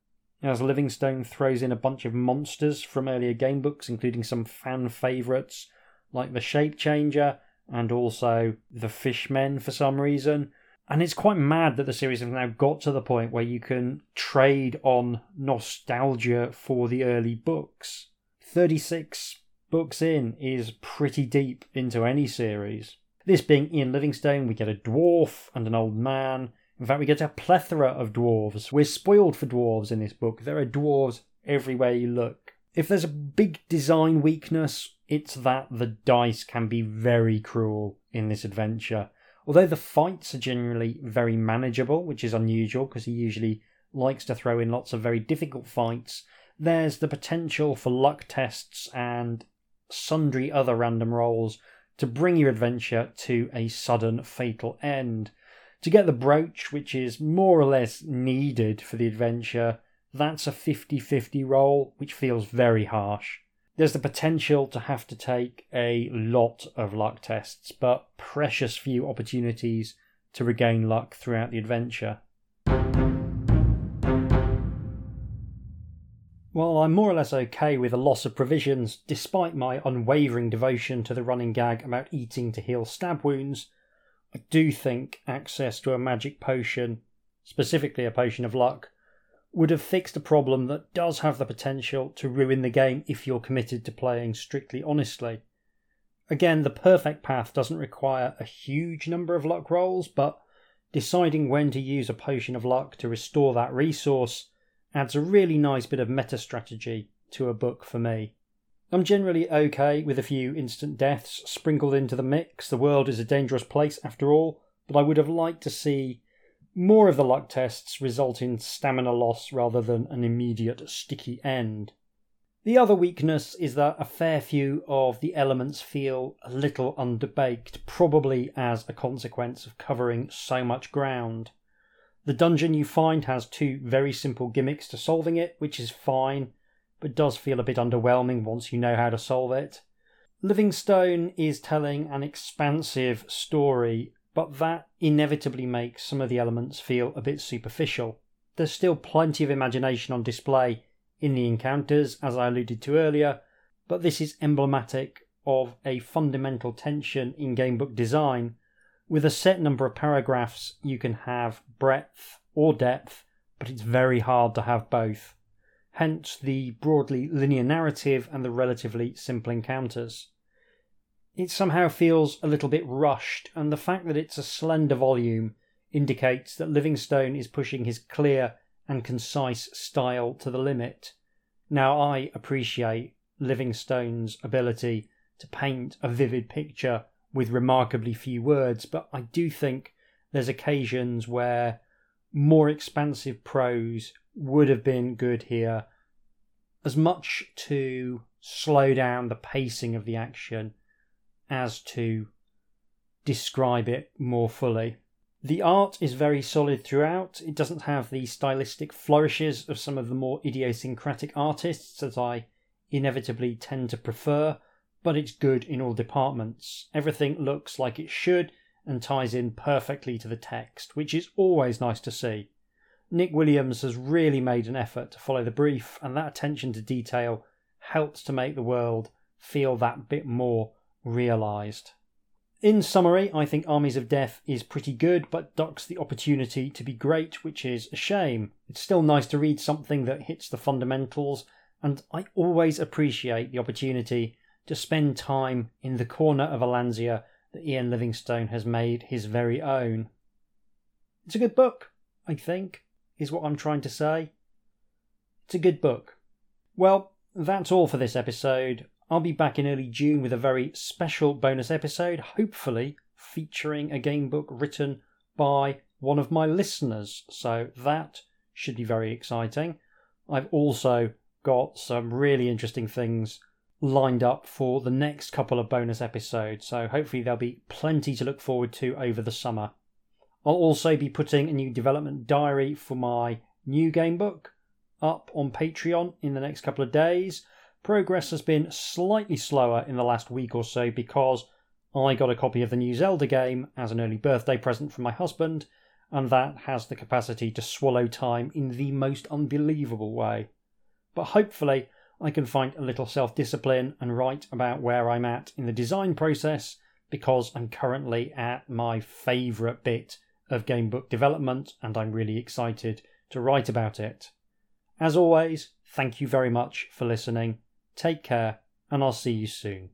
as Livingstone throws in a bunch of monsters from earlier game books, including some fan favourites like the Shape Changer and also the Fishmen for some reason. And it's quite mad that the series have now got to the point where you can trade on nostalgia for the early books. 36 books in is pretty deep into any series. This being Ian Livingstone, we get a dwarf and an old man. In fact, we get a plethora of dwarves. We're spoiled for dwarves in this book. There are dwarves everywhere you look. If there's a big design weakness, it's that the dice can be very cruel in this adventure. Although the fights are generally very manageable, which is unusual because he usually likes to throw in lots of very difficult fights, there's the potential for luck tests and sundry other random rolls to bring your adventure to a sudden fatal end. To get the brooch, which is more or less needed for the adventure, that's a 50 50 roll, which feels very harsh. There's the potential to have to take a lot of luck tests, but precious few opportunities to regain luck throughout the adventure. While I'm more or less okay with a loss of provisions, despite my unwavering devotion to the running gag about eating to heal stab wounds, I do think access to a magic potion, specifically a potion of luck, would have fixed a problem that does have the potential to ruin the game if you're committed to playing strictly honestly. Again, the perfect path doesn't require a huge number of luck rolls, but deciding when to use a potion of luck to restore that resource adds a really nice bit of meta strategy to a book for me. I'm generally okay with a few instant deaths sprinkled into the mix. The world is a dangerous place after all, but I would have liked to see more of the luck tests result in stamina loss rather than an immediate sticky end. The other weakness is that a fair few of the elements feel a little underbaked, probably as a consequence of covering so much ground. The dungeon you find has two very simple gimmicks to solving it, which is fine, but does feel a bit underwhelming once you know how to solve it. Livingstone is telling an expansive story, but that inevitably makes some of the elements feel a bit superficial. There's still plenty of imagination on display in the encounters, as I alluded to earlier, but this is emblematic of a fundamental tension in gamebook design with a set number of paragraphs, you can have breadth or depth, but it's very hard to have both. Hence the broadly linear narrative and the relatively simple encounters. It somehow feels a little bit rushed, and the fact that it's a slender volume indicates that Livingstone is pushing his clear and concise style to the limit. Now, I appreciate Livingstone's ability to paint a vivid picture with remarkably few words, but I do think there's occasions where more expansive prose would have been good here, as much to slow down the pacing of the action as to describe it more fully. The art is very solid throughout. It doesn't have the stylistic flourishes of some of the more idiosyncratic artists that I inevitably tend to prefer, but it's good in all departments. Everything looks like it should and ties in perfectly to the text, which is always nice to see. Nik Williams has really made an effort to follow the brief, and that attention to detail helps to make the world feel that bit more realised. In summary, I think Armies of Death is pretty good, but ducks the opportunity to be great, which is a shame. It's still nice to read something that hits the fundamentals, and I always appreciate the opportunity to spend time in the corner of Allansia that Ian Livingstone has made his very own. It's a good book, I think, is what I'm trying to say. It's a good book. Well, that's all for this episode. I'll be back in early June with a very special bonus episode, hopefully featuring a game book written by one of my listeners. So that should be very exciting. I've also got some really interesting things lined up for the next couple of bonus episodes, so hopefully there'll be plenty to look forward to over the summer. I'll also be putting a new development diary for my new game book up on Patreon in the next couple of days. Progress has been slightly slower in the last week or so because I got a copy of the new Zelda game as an early birthday present from my husband, and that has the capacity to swallow time in the most unbelievable way. But hopefully, I can find a little self discipline and write about where I'm at in the design process because I'm currently at my favourite bit of gamebook development and I'm really excited to write about it. As always, thank you very much for listening. Take care, and I'll see you soon.